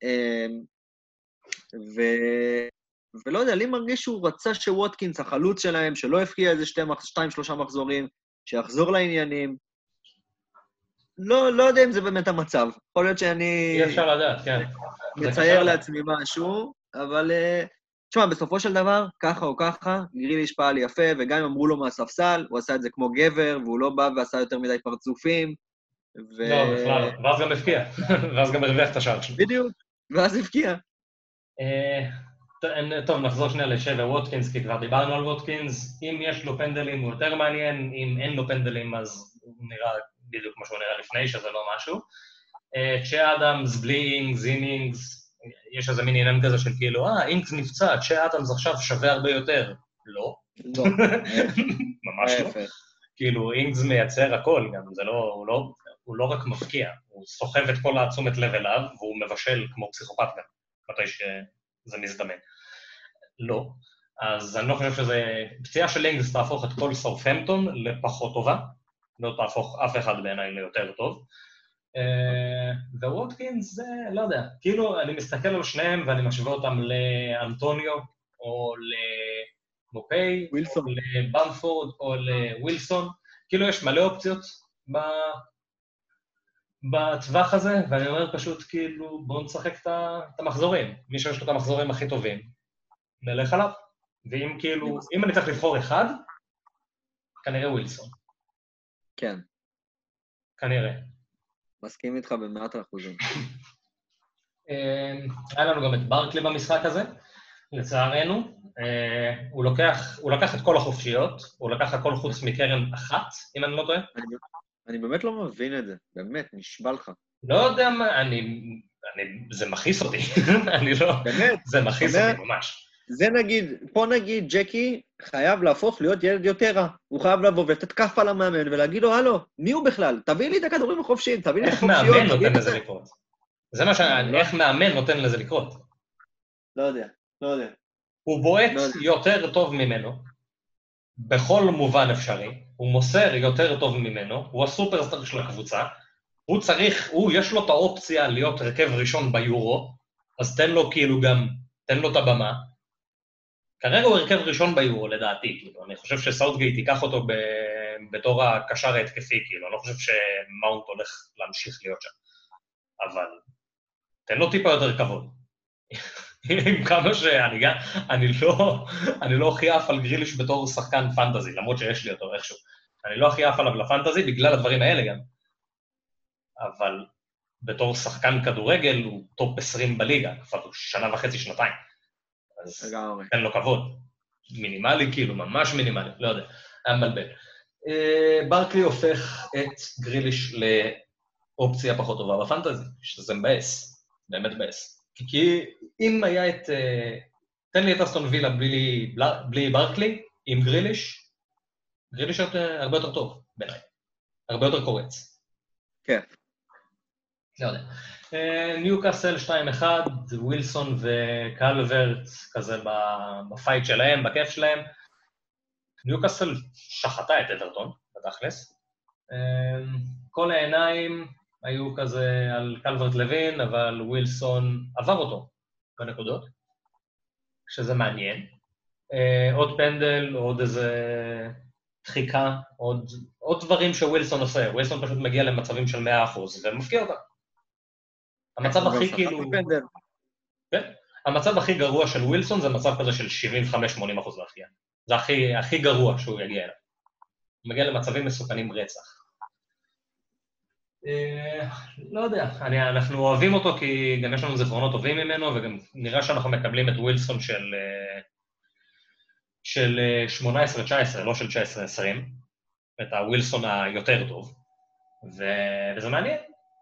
אמ, ו... ולא יודע, לי מרגיש שהוא רצה שווטקינס, החלוץ שלהם, שלא יפקיע איזה שתי, שתיים, שלושה מחזורים, שיחזור לעניינים. לא, לא יודע אם זה באמת המצב. יכול להיות שאני אי אפשר לדעת, כן. מצייר. לעצמי משהו, אבל... אה, תשמע, בסופו של דבר, ככה או ככה, גריליש פעל יפה, וגם אם אמרו לו מהספסל, הוא עשה את זה כמו גבר, והוא לא בא ועשה יותר מדי פרצופים. ו... לא, בכלל לא. ואז גם הבקיע. ואז גם הרוויח את השער שלו. בדיוק, ואז הבקיע. אה, טוב, נחזור שנייה לצ'ה ווטקינס, כי כבר דיברנו על ווטקינס. אם יש לו פנדלים הוא יותר מעניין, אם אין לו פנדלים אז הוא נראה בדיוק כמו שהוא נראה לפני, שזה לא משהו. אה, צ'ה אדמס, בלי אינגס, אינגס, יש איזה מין עניין כזה של כאילו, אה, אינגס נפצע, צ'ה אדמס עכשיו שווה הרבה יותר. לא, לא, ממש לא. כאילו, אינגס מייצר הכל גם, זה לא, הוא לא, הוא לא רק מבקיע, הוא סוחב את כל התשומת לב אליו, והוא מבשל כמו פסיכופת גם, מתי שזה מזדמן. לא. אז אני לא חושב שזה... פציעה של אינגס תהפוך את כל סאות'המפטון לפחות טובה, לא תהפוך אף אחד בעיניי ליותר טוב. אה, וווטקינס זה, לא יודע, כאילו, אני מסתכל על שניהם ואני משווה אותם לאנטוניו, או למופי. או לבמפורד, או לווילסון. כאילו, יש מלא אופציות ב... בטווח הזה, ואני אומר פשוט, כאילו, בואו נשחק את המחזורים. מי שיש לו את המחזורים הכי טובים, נלך עליו. ואם כאילו, אם אני צריך לבחור אחד, כנראה ווילסון. כן, כנראה. מסכים איתך במאת האחוזים. אה, היה לנו גם את ברקלי במשחק הזה, לצערנו. אה, הוא לוקח, הוא לקח את כל החופשיות, הוא לקח הכל חוץ מקרן אחת, אם אני לא טועה. אני, אני באמת לא מבין את זה, באמת, נשבע לך. לא יודע מה, אני... אני זה מכעיס אותי. אני לא... באמת, זה מכעיס אותי ממש. זה נגיד, פה נגיד ג'קי חייב להפוך להיות ילד יותר רע. הוא חייב לבוא ולתת כף על המאמן ולהגיד לו, הלו, מי הוא בכלל? תביא לי את הכדורים החופשיים, תביא לי את איך החופשיות. מאמן תביא נותן לזה את זה." לקרות? זה מה ש... לא. איך מאמן נותן לזה לקרות? לא יודע, לא יודע. הוא בועט לא. יותר טוב ממנו, בכל מובן אפשרי, הוא מוסר יותר טוב ממנו, הוא הסופרסטאר של הקבוצה, הוא צריך, הוא, יש לו את האופציה להיות הרכב ראשון ביורו, אז תן לו כאילו גם, תן לו את הבמה. כרגע הוא הרכב ראשון ביורו, לדעתי, כאילו, אני חושב שסאוטגייט ייקח אותו ב, בתור הקשר ההתקפי, כאילו, אני לא חושב שמאונט הולך להמשיך להיות שם. אבל תן לו טיפה יותר כבוד. עם כמה שאני אני לא, אני לא הכי עף על גריליש בתור שחקן fantasy, למרות שיש לי אותו איכשהו. אני לא הכי עף עליו ל fantasy בגלל הדברים האלה גם. אבל בתור שחקן כדורגל הוא top 20 בליגה, כבר שנה וחצי, שנתיים. אז לגמרי. תן לו כבוד. מינימלי, כאילו, ממש מינימלי, לא יודע, היה מבלבל. אה, ברקלי הופך את גריליש לאופציה פחות טובה בפנטזי, שזה מבאס, באמת מבאס. כי אם היה את... אה, תן לי את אסטון וילה בלי, בלי ברקלי, עם גריליש, גריליש הרבה יותר טוב בעיניי. הרבה יותר קורץ. כן. לא יודע. ניוקאסל 2-1, ווילסון וקלוורט כזה ב fight שלהם, בכיף שלהם. ניוקאסל שחטה את אברטון, בתכלס. אה, כל העיניים היו כזה על קלוורט לוין, אבל ווילסון עבר אותו בנקודות, שזה מעניין. אה, עוד פנדל, עוד איזה דחיקה, עוד, עוד דברים שווילסון עושה. ווילסון פשוט מגיע למצבים של 100% ומבקיע אותם. המצב גם הכי כאילו... כן. המצב הכי גרוע של ווילסון זה מצב כזה של 75-80 אחוז להפקיע. זה הכי, הכי גרוע שהוא יגיע אליו. הוא מגיע למצבים מסוכנים רצח. אה, לא יודע, אני, אנחנו אוהבים אותו כי גם יש לנו זיכרונות טובים ממנו, וגם נראה שאנחנו מקבלים את ווילסון של, אה, של אה, 18-19, לא של 19-20, את הווילסון היותר טוב, ו, וזה מעניין,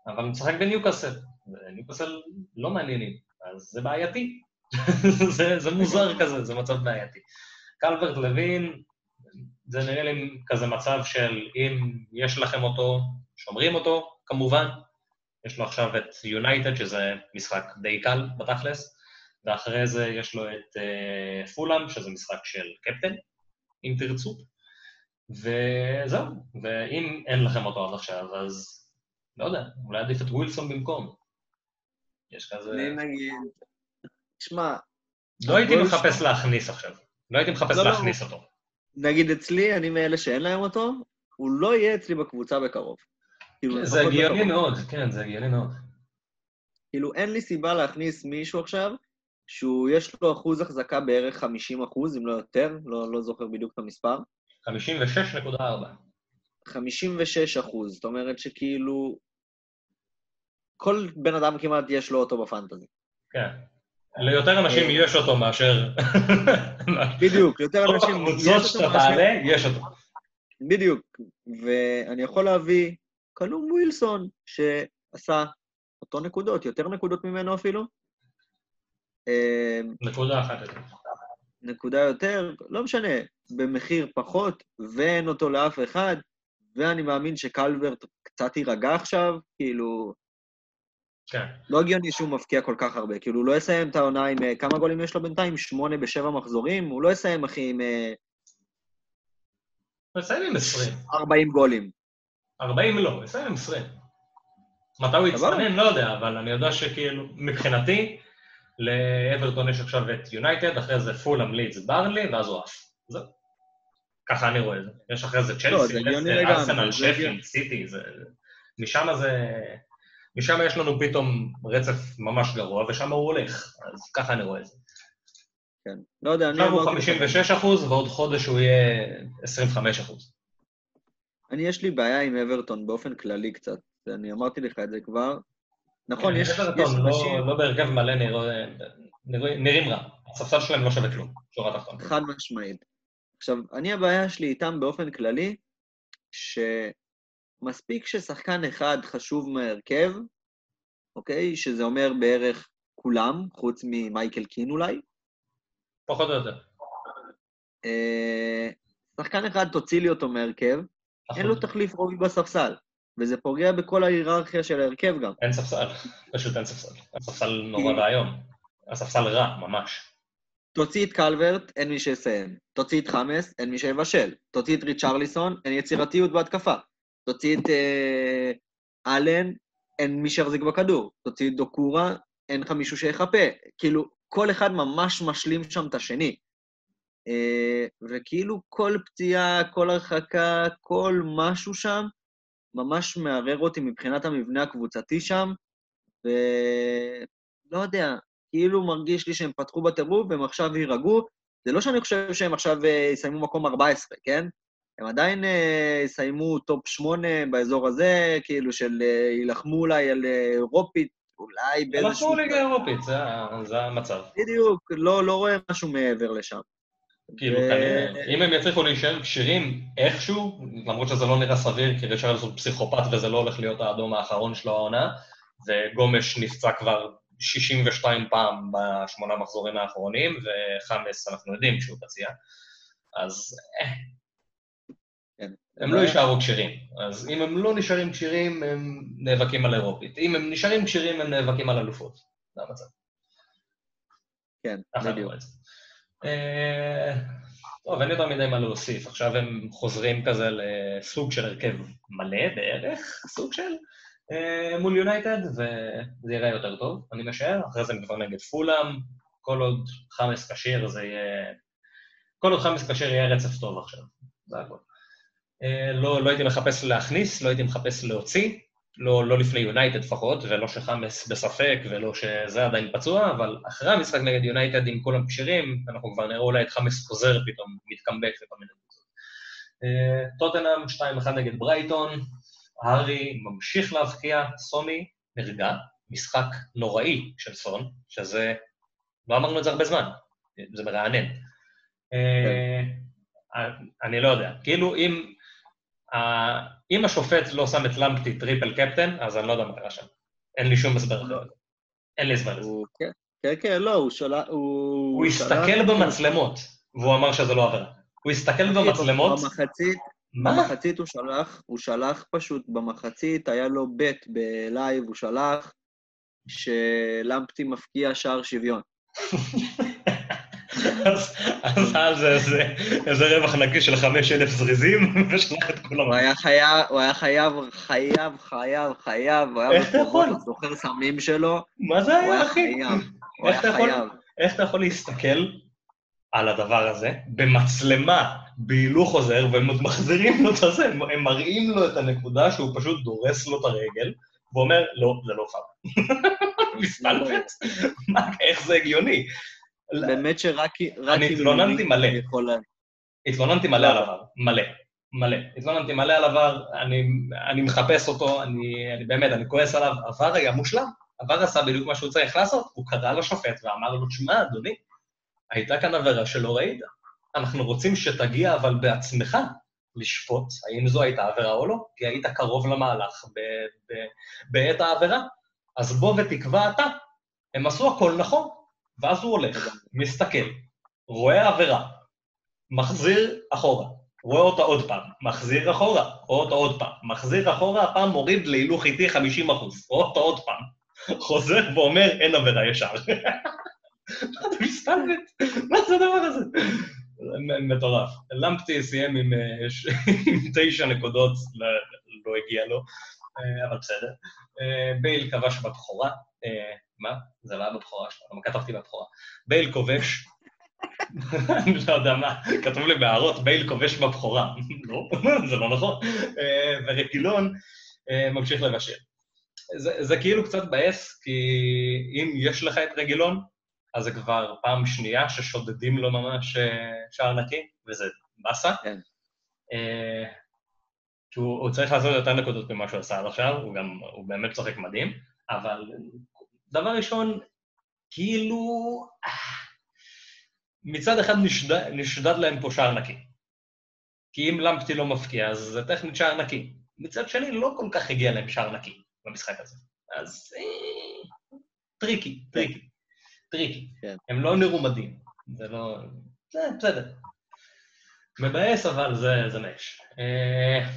אבל הוא משחק בניוקאסל, וניוקאסל לא מעניינים, אז זה בעייתי. זה, זה מוזר כזה, זה מצב בעייתי. קלברט לוין, זה נראה לי כזה מצב של אם יש לכם אותו, שומרים אותו, כמובן. יש לו עכשיו את יונייטד, שזה משחק די קל בתכלס, ואחרי זה יש לו את uh, פולאם, שזה משחק של קפטן, אם תרצו. וזהו, ואם אין לכם אותו עד עכשיו, אז לא יודע, אולי עדיף את ווילסון במקום. יש כזה... אני נגיד... תשמע, לא הייתי מחפש להכניס עכשיו. לא הייתי מחפש לא, לא. להכניס אותו. נגיד אצלי, אני מאלה שאין להם אותו, הוא לא יהיה אצלי בקבוצה בקרוב. כאילו, זה הגיוני. מאוד, כן, זה הגיוני מאוד. כאילו, אין לי סיבה להכניס מישהו עכשיו, שהוא, יש לו אחוז החזקה בערך 50 אחוז, אם לא יותר, לא, לא זוכר בדיוק את המספר. 56.4. 56 אחוז, זאת אומרת שכאילו... כל בן אדם כמעט יש לו אותו בפנטזי. כן. ליותר אנשים. יש אותו מאשר... בדיוק, יותר אנשים... יש אותו שאתה תעלה, יש אותו. בדיוק. ואני יכול להביא קלום ווילסון, שעשה אותו נקודות, יותר נקודות ממנו אפילו. אה, נקודה אחת. נקודה יותר, לא משנה, במחיר פחות, ואין אותו לאף אחד, ואני מאמין שקלברט קצת יירגע עכשיו, כאילו, כן. לא הגיוני שהוא מבקיע כל כך הרבה, כאילו, הוא לא יסיים את העונה עם... אה, כמה גולים יש לו בינתיים? שמונה בשבע מחזורים? הוא לא יסיים, אחי, עם אה, נסיים עם 20. 40 גולים. 40 לא, נסיים עם 20. מתי הוא. יצטנן? לא יודע, אבל אני יודע שכאילו, מבחינתי, לאברטון יש עכשיו את יונייטד, אחרי זה פולאם, לידס, ברלי, ואז הוא עף. זהו. ככה אני רואה את זה. יש אחרי זה לא, צ'לסי, לגמרי, ארסנל. שפילד, סיטי, זה... משם זה... משם יש לנו פתאום רצף ממש גרוע, ושם הוא הולך. אז ככה אני רואה את זה. כן. לא יודע, אני עכשיו הוא אמרתי לך, 56 אחוז, ועוד חודש הוא יהיה 25 אחוז. אני, יש לי בעיה עם אברטון באופן כללי קצת, אני אמרתי לך את זה כבר. נכון, יש יש אברטון אנשים... לא- לא בהרכב מלא נראים רע. הספסל שלהם לא שווה כלום, שורה תחתונה. חד משמעית. עכשיו, אני הבעיה שלי איתם באופן כללי, שמספיק ששחקן אחד חשוב מההרכב, אוקיי? שזה אומר בערך כולם, חוץ ממייקל קין אולי. פחות או יותר. אה, שחקן אחד, תוציא לי אותו מההרכב, אין לו תחליף רובי בספסל, וזה פוגע בכל ההיררכיה של ההרכב גם. אין ספסל, פשוט אין ספסל. הספסל נורא ואיום. הספסל רע, ממש. תוציא את קלברט, אין מי שיסיים. תוציא את חמאס, אין מי שיבשל. תוציא את ריצ'רליסון, אין יצירתיות בהתקפה. תוציא את אה, אלן, אין מי שיחזיק בכדור. תוציא את דוקורה, אין לך מישהו שיחפה. כאילו, כל אחד ממש משלים שם את השני. אה, וכאילו כל פציעה, כל הרחקה, כל משהו שם, ממש מערער אותי מבחינת המבנה הקבוצתי שם, ולא יודע, כאילו מרגיש לי שהם פתחו בטירוף והם עכשיו יירגעו. זה לא שאני חושב שהם עכשיו אה, יסיימו מקום 14, כן? הם עדיין אה, יסיימו top 8 באזור הזה, כאילו של אה, יילחמו אולי על אה, אירופית, אולי באיזשהו... הלכו ליגה אירופית, זה המצב. בדיוק, לא, לא רואה משהו מעבר לשם. כאילו, ו- כנראה, אם הם יצליחו להישאר כשירים איכשהו, למרות שזה לא נראה סביר, כי ריצ'רלסון פסיכופת וזה לא הולך להיות האדום האחרון שלו העונה, וגומש נפצע כבר 62 פעם בשמונה מחזורים האחרונים, וחמאס, אנחנו יודעים שהוא פציע, אז כן. הם לא יישארו כשירים. אז אם הם לא נשארים כשירים, הם נאבקים על אירופית. אם הם נשארים כשירים, הם נאבקים על אלופות. זה המצב. כן, בדיוק. אה, טוב, אין יותר מדי מה להוסיף. עכשיו הם חוזרים כזה לסוג של הרכב מלא בערך, סוג של, אה, מול יונייטד, וזה יראה יותר טוב, אני משער. אחרי זה הם כבר נגד פולאם, כל עוד חמאס כשיר זה יהיה... כל עוד חמאס כשיר יהיה רצף טוב עכשיו, זה הכול. אה, לא, לא הייתי מחפש להכניס, לא הייתי מחפש להוציא, לא, לא לפני יונייטד לפחות, ולא שחמאס בספק, ולא שזה עדיין פצוע, אבל אחרי המשחק נגד יונייטד עם כולם כשירים, אנחנו כבר נראה אולי את חמאס חוזר פתאום, מתקמבק לכל מיני קבוצות. אה, טוטנאם 2-1 נגד ברייטון, הארי ממשיך להבקיע, סוני נרגע, משחק נוראי של סון, שזה, לא אמרנו את זה הרבה זמן, זה מרענן. אה, אני לא יודע, כאילו אם... אם השופט לא שם את למפטי triple captain, אז אני לא יודע מה קרה שם. אין לי שום הסבר אחר. אין לי הסבר לזה. כן, כן, כן, לא, הוא שלח... הוא... הסתכל במצלמות, והוא אמר שזה לא עבירה. הוא הסתכל במצלמות, במחצית, מה? במחצית הוא שלח, הוא שלח פשוט, במחצית היה לו bet ב live, הוא שלח שלמפטי מפקיע שער שוויון. אז זה איזה- רווח נקי של 5,000 זריזים, ושלח את כולם. הוא היה חייב, הוא היה חייב, חייב, חייב, חייב, הוא היה יכול? לסוחר סמים שלו, מה זה היה, אחי? הוא היה חייב. איך אתה יכול להסתכל על הדבר הזה במצלמה, בהילוך חוזר, והם עוד מחזירים לו את הזה, הם מראים לו את הנקודה שהוא פשוט דורס לו את הרגל, ואומר, לא, זה לא פאול. מסתלבט? מה, איך זה הגיוני? באמת שרק רק אני התלוננתי מלא. התלוננתי מלא על VAR, מלא, מלא. התלוננתי מלא על VAR, אני, אני מחפש אותו, אני, אני באמת, אני כועס עליו. VAR היה מושלם, VAR עשה בדיוק מה שהוא צריך לעשות. הוא קרא לשופט ואמר לו, תשמע, אדוני, הייתה כאן עבירה שלא ראית. אנחנו רוצים שתגיע אבל בעצמך לשפוט האם זו הייתה עבירה או לא, כי היית קרוב למהלך ב- ב- בעת העבירה. אז בוא ותקבע אתה. הם עשו הכל נכון, ואז הוא הולך, מסתכל, רואה עבירה, מחזיר אחורה, רואה אותה עוד פעם, מחזיר אחורה, רואה אותה עוד פעם, מחזיר אחורה, הפעם מוריד להילוך איטי 50 אחוז, רואה אותה עוד פעם, חוזר ואומר, אין עבירה ישר. אתה מסתלבט? מה זה הדבר הזה? מטורף. למפטי סיים אה, עם תשע נקודות, לא לא הגיע לו, אה, אבל בסדר. אה, בייל כבש בבכורה, מה? זה לא היה בבכורה שלו, אבל כתבתי בבכורה. בייל כובש, אני לא יודע מה, כתוב לי בהערות, בייל כובש בבכורה. לא, זה לא נכון. אה, ורגילון אה, ממשיך לבשל. זה, זה כאילו קצת מבאס, כי אם יש לך את רגילון, אז זה כבר פעם שנייה ששודדים לו ממש אה, שער נקי, וזה באסה. כן. שהוא הוא צריך לעשות יותר נקודות ממה שהוא עשה עד עכשיו, הוא גם, הוא באמת צוחק מדהים, אבל דבר ראשון, כאילו, מצד אחד נשדד, נשדד להם פה שער נקי. כי אם למפטי לא מפקיע, אז זה טכנית שער נקי. מצד שני, לא כל כך הגיע להם שער נקי במשחק הזה. אז אה, tricky, tricky, tricky. כן. הם לא נראו מדהים. זה לא... זה בסדר. מבאס, אבל זה, זה מה יש. אה,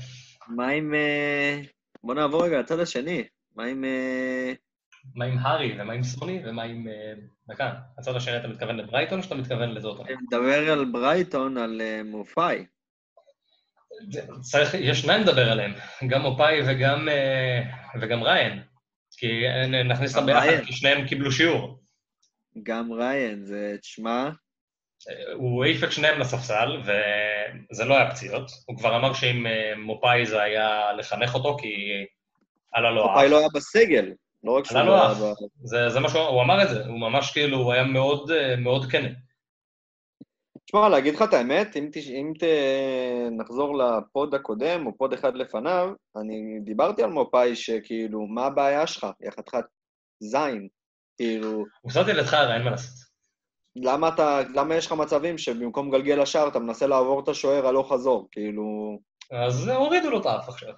מה עם... אה, בוא נעבור רגע לצד השני. מה עם... מה עם הארי, ומה עם סוני, ומה עם... אה, דקה, הצד השני אתה מתכוון לברייטון, או שאתה מתכוון לזאת? אני מדבר על ברייטון, על אה, מופאי. צריך, יש שניים לדבר עליהם, גם מופאי וגם, אה, וגם ריין. כי נכניס אותם ביחד. כי שניהם קיבלו שיעור. גם ריין, זה... תשמע, הוא העיף את שניהם לספסל, וזה לא היה פציעות. הוא כבר אמר שאם מופאי זה היה לחנך אותו, כי עלה לו מופאי. לא היה בסגל. לא רק שהוא לא. ב... זה, זה מה שהוא הוא אמר את זה, הוא ממש כאילו, הוא היה מאוד, אה, מאוד כן. תשמע, להגיד לך את האמת, אם, תש... אם ת... נחזור לפוד הקודם, או פוד אחד לפניו, אני דיברתי על מופאי שכאילו, מה הבעיה שלך? יא חתיכת זין. כאילו, הופסדתי לידך, הרי אין מה לעשות. למה אתה, למה יש לך מצבים שבמקום לגלגל לשער אתה מנסה לעבור את השוער הלוך חזור? כאילו, אז הורידו לו את האף עכשיו.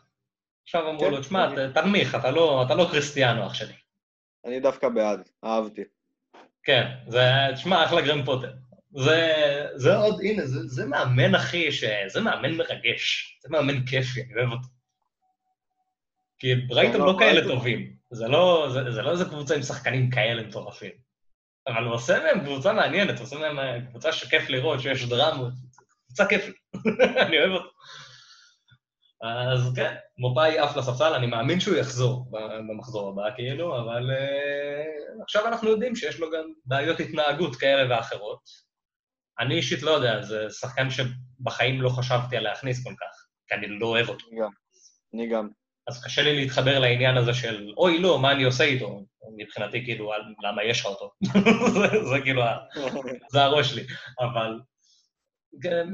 עכשיו אמרו כן, לו, תשמע, תנמיך, אתה לא, אתה לא קריסטיאנו, אח שלי. אני דווקא בעד, אהבתי. כן, זה, תשמע, אחלה גרם פוטר. זה, זה עוד, הנה, זה, זה מאמן, אחי, ש... זה מאמן מרגש. זה מאמן כיפי, אני אוהב אותו. כי ברייטון לא, לא כאלה ברייטון- טובים. זה לא, זה, זה לא איזה קבוצה עם שחקנים כאלה מטורפים. אבל הוא עושה מהם קבוצה מעניינת, הוא עושה מהם אה, קבוצה שכיף לראות, שיש דרמות. קבוצה כיפית. אני אוהב אותו. אז כן, מופאי עף לספסל, אני מאמין שהוא יחזור במחזור הבא, כאילו, אבל uh, עכשיו אנחנו יודעים שיש לו גם בעיות התנהגות כאלה ואחרות. אני אישית לא יודע, זה שחקן שבחיים לא חשבתי על להכניס כל כך, כי אני לא אוהב אותו. גם. אני גם. אז קשה לי להתחבר לעניין הזה של, אוי, לא, מה אני עושה איתו? מבחינתי, כאילו, "אל- למה יש לך אותו? זה, זה כאילו, זה הראש שלי. אבל כן,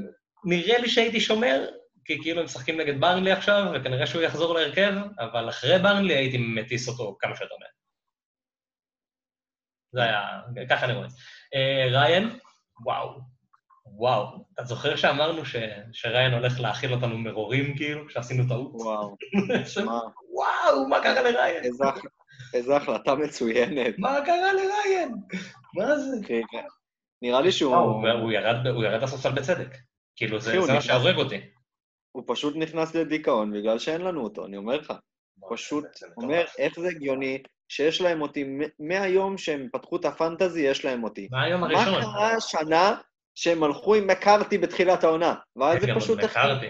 נראה לי שהייתי שומר, כי כאילו הם משחקים נגד ברנלי עכשיו, וכנראה שהוא יחזור להרכב, אבל אחרי ברנלי הייתי מטיס אותו כמה שיותר מהר. זה היה, ככה אני רואה. אה, ריין, וואו, וואו. אתה זוכר שאמרנו ש, שריין הולך להאכיל אותנו מרורים, כאילו, שעשינו טעות? וואו, שמע, וואו, מה קרה לריין? איזה הח- איזה החלטה מצוינת. מה קרה לריין? מה זה? נראה לי שהוא... וואו, הוא ירד- לספסל בצדק. כאילו, זה מה שהורג אותי. הוא פשוט נכנס לדיכאון בגלל שאין לנו אותו, אני אומר לך. פשוט זה אומר. איך זה הגיוני שיש להם אותי, מהיום שהם פתחו את הפנטזי, יש להם אותי. מהיום מה הראשון. קרה השנה שהם הלכו עם מקארתי בתחילת העונה. ואז זה כן, פשוט, מקארתי.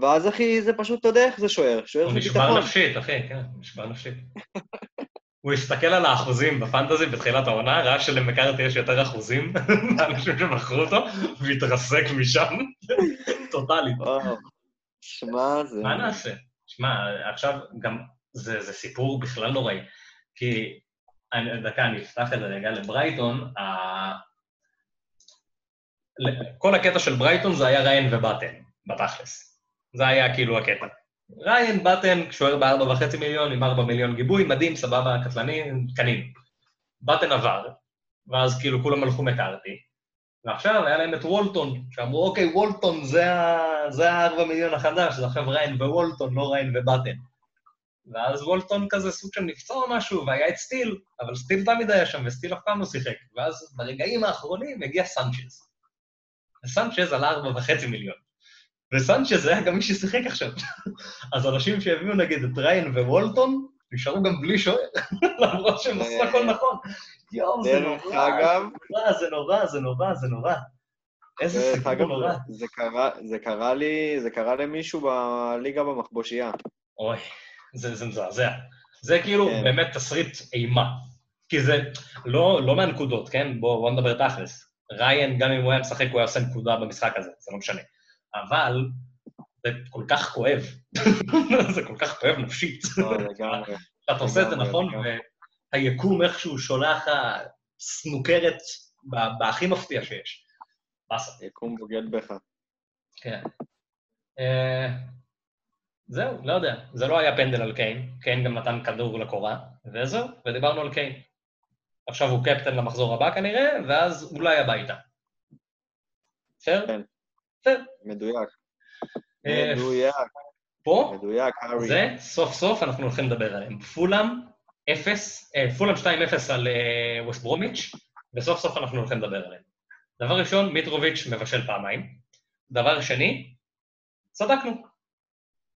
ואז אחי, זה פשוט, אתה יודע איך זה שוער, שוער הוא זה נשבר ביטחון. נפשית, אחי, כן, נשבר נפשית. הוא הסתכל על האחוזים בפנטזי בתחילת העונה, ראה שלמקארתי יש יותר אחוזים מהאנשים שמכרו אותו, והתרסק משם, טוטאלית. שמע, זה... מה נעשה? שמע, עכשיו גם זה, זה סיפור בכלל נוראי, כי, אני, דקה, אני אפתח את זה רגע לברייטון, ה... כל הקטע של ברייטון זה היה ריין ובטן, בתכלס. זה היה כאילו הקטע. ריין, בטן, שוער בארבע וחצי מיליון, עם ארבע מיליון גיבוי, מדהים, סבבה, קטלני, קנים. בטן עבר, ואז כאילו כולם הלכו מקארתי, ועכשיו היה להם את וולטון, שאמרו, אוקיי, וולטון זה ה- זה הארבע מיליון החדש, זה עכשיו ריין ווולטון, לא ריין ובטן. ואז וולטון כזה סוג של נפצע או משהו, והיה את סטיל, אבל סטיל תמיד היה שם, וסטיל אף פעם לא שיחק. ואז ברגעים האחרונים הגיע סנצ'ז. וסנצ'ז עלה ארבע וחצי מיליון. וסנצ'ז היה גם מי ששיחק עכשיו. אז אנשים שהביאו נגיד את ריין ווולטון, נשארו גם בלי שוער, למרות שהם עשו הכל נכון. יואו, זה נורא, נורא, זה נורא, זה נורא, זה נורא. איזה סיפור נורא. זה קרה, זה קרה לי, זה קרה למישהו בליגה במחבושייה. אוי, זה, זה מזעזע. זה כאילו כן. באמת תסריט אימה. כי זה לא, לא מהנקודות, כן? בואו בוא נדבר תכלס. ריין, גם אם הוא היה משחק, הוא היה עושה נקודה במשחק הזה, זה לא משנה. אבל זה כל כך כואב. זה כל כך כואב נפשית. לא. אתה עושה את זה נכון. והיקום איכשהו שולח ב- בהכי מפתיע שיש. באסה. יקום בוגד בך. כן. אה, זהו, לא יודע. זה לא היה פנדל על קיין, קיין גם נתן כדור לקורה, וזהו, ודיברנו על קיין. עכשיו הוא קפטן למחזור הבא כנראה, ואז אולי הביתה. בסדר? כן. בסדר. מדויק. אה, מדויק, פה, מדויק. זה, סוף סוף אנחנו הולכים לדבר עליהם. פולאם 0, אה, פולאם 2-0 על אה, ווסט ברומיץ', וסוף סוף אנחנו הולכים לדבר עליהם. דבר ראשון, מיטרוביץ' מבשל פעמיים. דבר שני, צדקנו.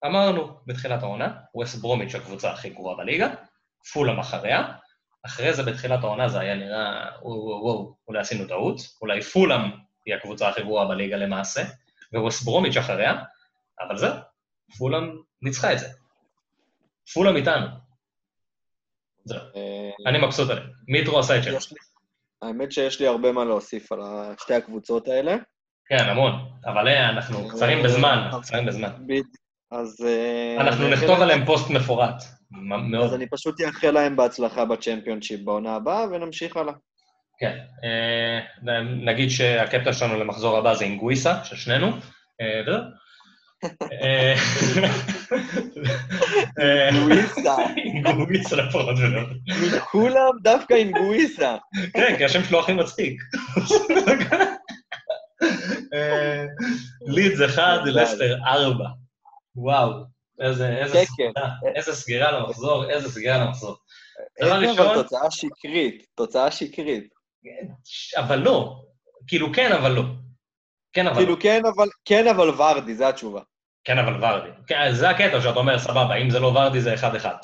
אמרנו בתחילת העונה, ווסט ברומיץ' הקבוצה הכי גרועה בליגה, פולאם אחריה, אחרי זה בתחילת העונה זה היה נראה, וואו, אולי עשינו טעות, אולי פולאם היא הקבוצה הכי גרועה בליגה למעשה, וווסט ברומיץ' אחריה, אבל זהו, פולאם ניצחה את זה. פולאם איתנו. זהו, אה, אני מבסוט עליהם. מיטרו עשה את שלו. האמת שיש לי הרבה מה להוסיף על שתי הקבוצות האלה. כן, המון. אבל אה, אנחנו קצרים בזמן, אנחנו קצרים בזמן. אז... אה, אנחנו נכתוב עליהם פוסט מפורט. מאוד. אז אני פשוט אאחל להם בהצלחה בצ'מפיונשיפ בעונה הבאה, ונמשיך הלאה. כן. אה, נגיד שהקפטן שלנו למחזור הבא זה אינגוויסה, של שנינו. וזהו. אה, אה, אינגוויסה. אינגוויסה לפחות ולא. כולם דווקא אינגוויסה. כן, כי השם שלו הכי מצחיק. לידס אחד, לסטר ארבע. וואו, איזה כן, סגירה, איזה סגירה למחזור, איזה סגירה למחזור. איזה אבל תוצאה שקרית, תוצאה שקרית. אבל לא. כאילו כן, אבל לא. כן, אבל לא. כאילו כן, אבל כן, אבל ורדי, זו התשובה. כן, אבל ורדי. כן, זה הקטע שאתה אומר, סבבה, אם זה לא ורדי זה אחד-אחד.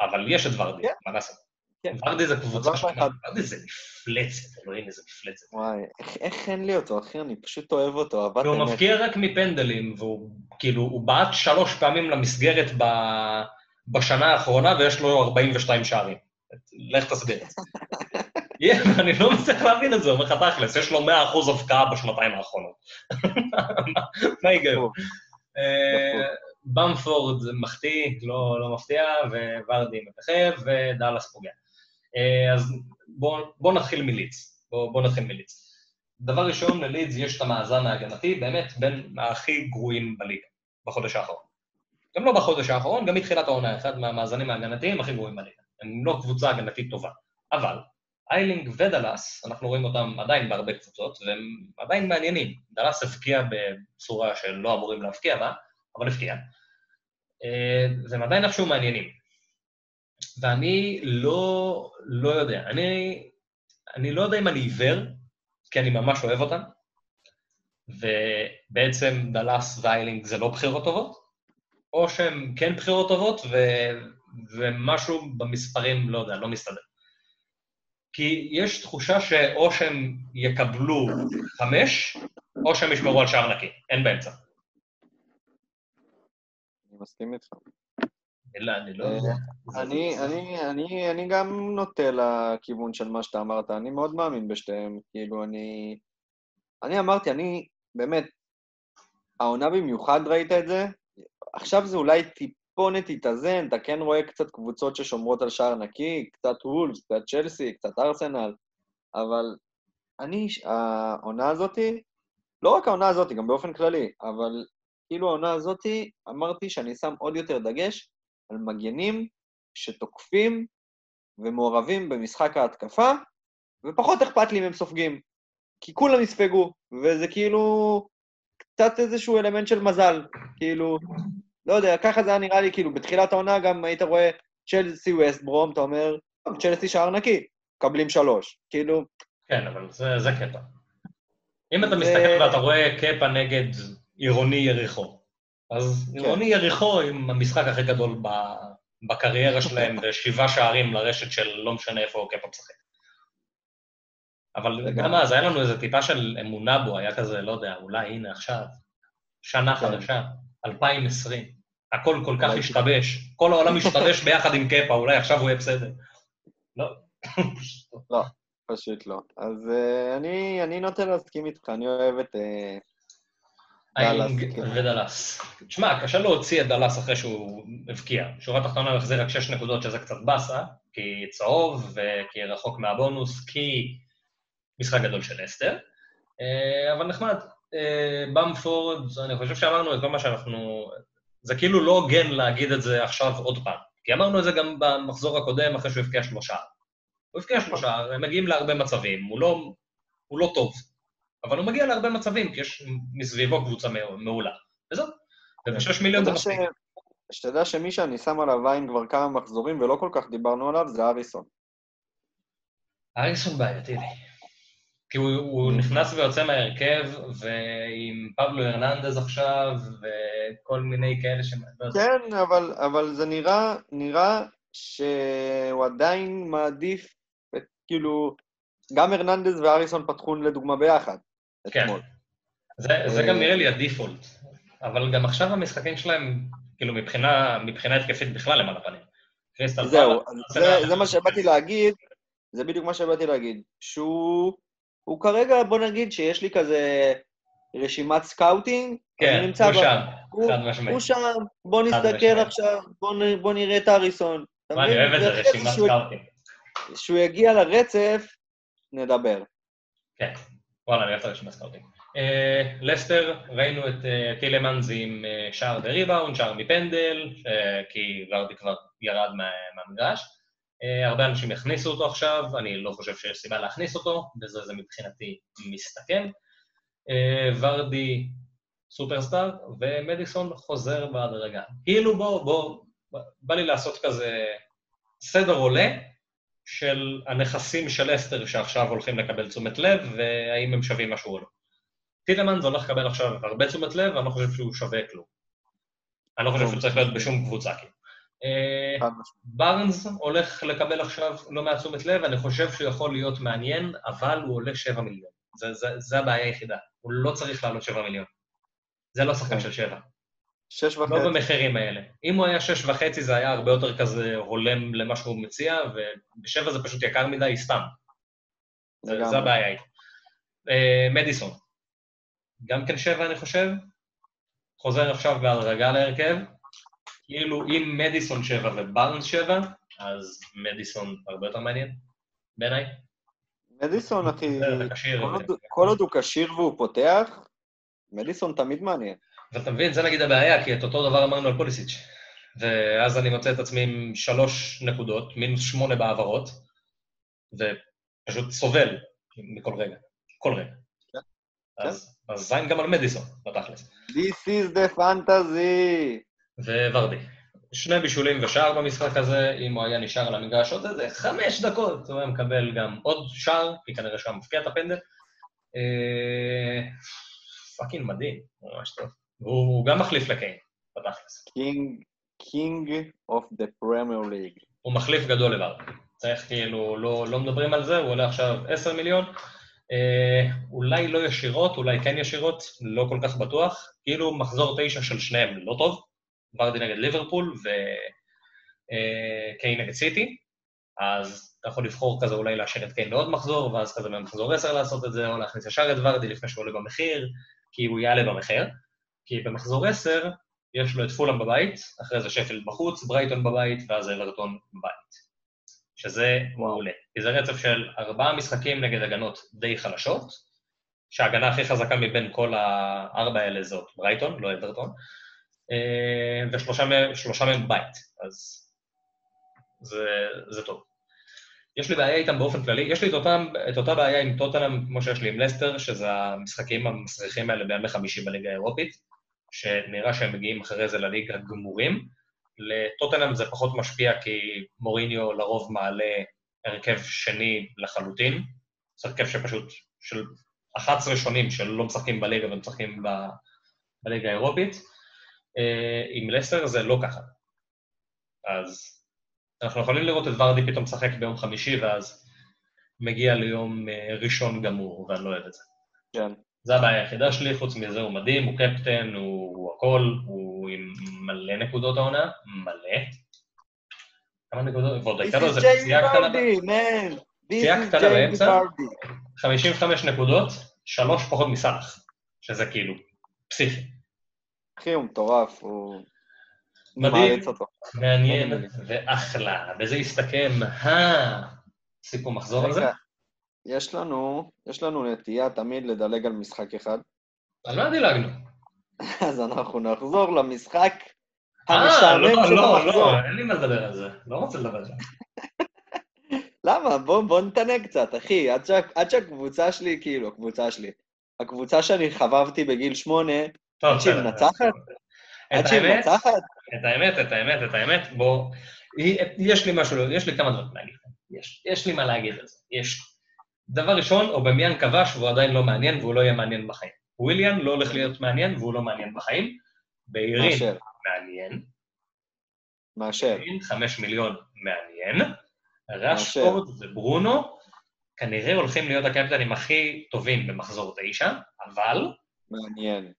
אבל יש את ורדי, כן. מה לעשות? כן. ורדי זה קבוצה שלמה. אחד. ורדי זה מפלצת, אלוהים, איזה מפלצת. וואי, איך- איך אין לי אותו, אחי? אני פשוט אוהב אותו, אהבת והוא אמת. מבקיע רק מפנדלים, והוא כאילו, הוא בעט שלוש פעמים למסגרת ב... בשנה האחרונה, ויש לו 42 שערים. לך תסביר את זה. אני לא מצליח להבין את זה, אומר לך תכלס, יש לו 100% הבקעה בשנתיים האחרונות. מה- ההיגיון? אה, במפורד מחטיא, לא, לא מפתיע, וורדי מככב, ודאלאס פוגע. אה, אז בואו בוא נתחיל מלידס. בואו בוא נתחיל מלידס. דבר ראשון, ללידס יש את המאזן ההגנתי, באמת בין הכי גרועים בליגה, בחודש האחרון. גם לא בחודש האחרון, גם מתחילת העונה, אחד מהמאזנים ההגנתיים הכי גרועים בליגה. הם לא קבוצה הגנתית טובה. אבל איילינג ודלס, אנחנו רואים אותם עדיין בהרבה קבוצות, והם עדיין מעניינים. דלס הבקיע בצורה שלא אמורים להבקיע בה, אבל הבקיע. אה, והם עדיין איכשהו מעניינים. ואני לא, לא יודע, אני, אני לא יודע אם אני עיוור, כי אני ממש אוהב אותם, ובעצם דלס ואיילינג זה לא בחירות טובות, או שהן כן בחירות טובות, ו, ומשהו במספרים, לא יודע, לא מסתדר. כי יש תחושה שאו שהם יקבלו חמש, או שהם ישמרו על שער נקי, אין באמצע. אני מסכים איתך. אלא, אני לא... אה, אני, אני, אני, אני גם נוטה לכיוון של מה שאתה אמרת, אני מאוד מאמין בשתיהם, כאילו, אני... אני אמרתי, אני, באמת, העונה במיוחד ראית את זה, עכשיו זה אולי טיפונת התאזן, אתה כן רואה קצת קבוצות ששומרות על שער נקי, קצת וולס, קצת צ'לסי, קצת ארסנל, אבל אני, העונה הזאתי, לא רק העונה הזאתי, גם באופן כללי, אבל כאילו העונה הזאתי, אמרתי שאני שם עוד יותר דגש על מגנים שתוקפים ומעורבים במשחק ההתקפה, ופחות אכפת לי אם הם סופגים. כי כולם יספגו, וזה כאילו קצת איזשהו אלמנט של מזל. כאילו, לא יודע, ככה זה היה נראה לי, כאילו, בתחילת העונה גם היית רואה צ'לסי ווסט ברום, אתה אומר, צ'לסי שער נקי, מקבלים שלוש. כאילו... כן, אבל זה, זה קטע. אם אתה מסתכל ואתה רואה קפה נגד עירוני יריחו, אז כן. עירוני יריחו עם המשחק הכי גדול בקריירה שלהם, ושבעה שערים לרשת של לא משנה איפה קפה משחק. אבל גם אז היה לנו איזו טיפה של אמונה בו, היה כזה, לא יודע, אולי הנה עכשיו, שנה כן. חדשה, 2020, הכל כל כך השתבש, כל העולם השתבש ביחד עם קפה, אולי עכשיו הוא יהיה בסדר. לא. לא, פשוט לא. אז uh, אני, נוטה להסכים איתך, אני אוהב את uh, דאלאס. ודאלאס. תשמע, קשה להוציא את דאלאס אחרי שהוא הבקיע. שורה תחתונה הוא החזיר רק שש נקודות, שזה קצת באסה, כי צהוב וכי רחוק מהבונוס, כי משחק גדול של אסטר, אה, אבל נחמד. אה, במפורד, אני חושב שאמרנו את כל מה שאנחנו... זה כאילו לא הוגן להגיד את זה עכשיו עוד פעם, כי אמרנו את זה גם במחזור הקודם, אחרי שהוא הבקיע שלושה. הוא הבקיע שלושה, הם מגיעים להרבה מצבים, הוא לא, הוא לא טוב, אבל הוא מגיע להרבה מצבים, כי יש מסביבו קבוצה מעולה. וזהו, ובשש מיליון זה מספיק. שתדע שמי שאני שם עליו עין כבר כמה מחזורים ולא כל כך דיברנו עליו, זה אריסון. אריסון בעייתי לי. כי הוא, הוא נכנס ויוצא מההרכב, ועם פבלו הרננדז עכשיו, וכל מיני כאלה ש... כן, אבל, אבל זה נראה, נראה שהוא עדיין מעדיף, את, כאילו, גם הרננדז ואריסון פתחו לדוגמה ביחד. כן. זה, זה גם נראה לי הדיפולט. אבל גם עכשיו המשחקים שלהם, כאילו, מבחינה, מבחינה התקפית בכלל הם על הפנים. זהו, זה, זה מה שבאתי להגיד, זה בדיוק מה שבאתי להגיד, שהוא... הוא כרגע, בוא נגיד שיש לי כזה רשימת scouting, כן, הוא שם, חד משמעית. הוא שם, בוא נסתכל עכשיו, בוא, בוא נראה את הריסון. מה, אני אוהב את זה, רשימת scouting. כשהוא יגיע לרצף, נדבר. כן, וואלה, אני אוהב את הרשימת scouting. אה, לסטר, ראינו את אה, טילמנס עם אה, שער וריבאונד, שער מפנדל, כי ורדי כבר ירד מהמגרש. אה, הרבה אנשים יכניסו אותו עכשיו, אני לא חושב שיש סיבה להכניס אותו, וזה זה מבחינתי מסתכם. אה, ורדי סופרסטאר, ומדיסון חוזר בהדרגה. כאילו בוא, בוא, בא לי לעשות כזה סדר עולה של הנכסים של אסתר שעכשיו הולכים לקבל תשומת לב, והאם הם שווים משהו או לא. טילמנס הולך לקבל עכשיו הרבה תשומת לב, ואני לא חושב שהוא שווה כלום. אני לא חושב שהוא צריך להיות בשום קבוצה, כאילו. אה, בארנס הולך לקבל עכשיו לא מעט תשומת לב, אני חושב שהוא יכול להיות מעניין, אבל הוא עולה 7 מיליון. זה הבעיה היחידה. הוא לא צריך לעלות 7 מיליון. זה לא שחקן של 7. 6 וחצי. לא במחירים האלה. אם הוא היה 6 וחצי זה היה הרבה יותר כזה הולם למה שהוא מציע, וב-7 זה פשוט יקר מדי סתם. זה, הבעיה איתו. אה, מדיסון, גם כן 7 אני חושב. חוזר עכשיו בהדרגה להרכב. כאילו אם מדיסון 7 ובארנס 7, אז מדיסון הרבה יותר מעניין, בעיניי. מדיסון, אחי, כל עוד הוא כשיר והוא פותח, מדיסון תמיד מעניין. ואתה מבין, זה נגיד הבעיה, כי את אותו דבר אמרנו על פוליסיץ'. ואז אני מוצא את עצמי עם שלוש נקודות, מינוס שמונה בהעברות, ופשוט סובל מכל רגע, כל רגע. כן. אז זין גם על מדיסון, בתכלס. This is the fantasy. וורדי. שני בישולים ושער במשחק הזה, אם הוא היה נשאר על המגרש עוד איזה חמש דקות, הוא היה מקבל גם עוד שער, כי כנראה שהוא מבקיע את הפנדל. אה, fucking מדהים, ממש טוב. והוא גם מחליף לקיין, בתכלס. king, king of the Premier League. הוא מחליף גדול לוורדי. צריך כאילו, לא, לא מדברים על זה, הוא עולה עכשיו 10 מיליון. אה, אולי לא ישירות, אולי כן ישירות, לא כל כך בטוח. כאילו מחזור תשע של שניהם לא טוב, ורדי נגד ליברפול וקיי אה, נגד סיטי, אז אתה יכול לבחור כזה אולי להשאיר את קיין לעוד מחזור, ואז כזה במחזור 10 לעשות את זה, או להכניס ישר את ורדי לפני שהוא עולה במחיר, כי הוא יעלה במחיר. כי במחזור 10 יש לו את פולאם בבית, אחרי זה שפילד בחוץ, ברייטון בבית, ואז אברטון בבית. שזה מעולה. כי זה רצף של ארבעה משחקים נגד הגנות די חלשות, שההגנה הכי חזקה מבין כל הארבע האלה זאת ברייטון, לא אברטון, ושלושה מהם בבית, אז זה, זה טוב. יש לי בעיה איתם באופן כללי, יש לי את, אותם, את אותה בעיה עם טוטנאם כמו שיש לי עם לסטר, שזה המשחקים המסריחים האלה בימי חמישי בליגה האירופית, שנראה שהם מגיעים אחרי זה לליגה גמורים. לטוטנאם זה פחות משפיע כי מוריניו לרוב מעלה הרכב שני לחלוטין, זה הרכב שפשוט, של 11 שונים שלא משחקים בליגה ומשחקים ב, בליגה האירופית. אה, עם לסטר זה לא ככה. אז אנחנו יכולים לראות את ורדי פתאום משחק ביום חמישי, ואז מגיע ליום אה, ראשון גמור, ואני לא אוהב את זה. כן. זה הבעיה היחידה שלי, חוץ מזה הוא מדהים, הוא קפטן, הוא, הוא הכל, הוא עם מלא נקודות העונה, מלא. כמה נקודות? ועוד הייתה לו איזה פציעה קטנה. פציעה קטנה באמצע, 55 נקודות, שלוש פחות מסאלח, שזה כאילו פסיכי. אחי, הוא מטורף, הוא... מדהים, מעניין ואחלה. בזה יסתכם הסיכום מחזור הזה. יש לנו, יש לנו נטייה תמיד לדלג על משחק אחד. על מה דילגנו? אז אנחנו נחזור למשחק המשעמם של המחזור. אה, לא, לא, לא, אין לי מה לדבר על זה. לא רוצה לדבר על זה. למה? בוא, בוא נתנה קצת, אחי. עד, שה, עד שהקבוצה שלי, כאילו, הקבוצה שלי, הקבוצה שאני חבבתי בגיל שמונה, עד שהיא מנצחת? עד שהיא מנצחת? את האמת, את האמת, את האמת, בוא... יש לי משהו, יש לי כמה דברים להגיד. יש, יש לי מה להגיד על זה. יש דבר ראשון, אובמיאן כבש והוא עדיין לא מעניין והוא לא יהיה מעניין בחיים. וויליאן לא הולך להיות מעניין והוא לא מעניין בחיים. בעירין מעניין. מאשר. חמש מיליון מעניין. רשפורד וברונו כנראה הולכים להיות הקפטנים הכי טובים במחזור תשע, אבל... מעניין.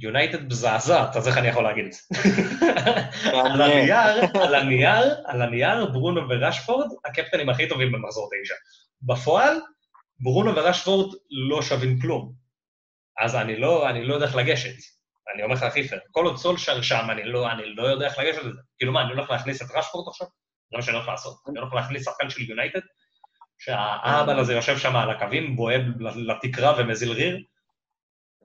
יונייטד מזעזעת, אז איך אני יכול להגיד את זה? על הנייר, על הנייר, על הנייר, ברונו ורשפורד, הקפטנים הכי טובים במחזור תשע. בפועל, ברונו ורשפורד לא שווים כלום. אז אני לא, אני לא יודע איך לגשת. אני אומר לך, חיפר, כל עוד סולשר שם, אני לא, אני לא יודע איך לגשת לזה. כאילו מה, אני הולך להכניס את רשפורד עכשיו? זה מה שאני הולך לעשות. אני הולך להכניס שחקן של יונייטד, שהאהבל הזה יושב שם על הקווים, בועד לתקרה ומזיל ריר.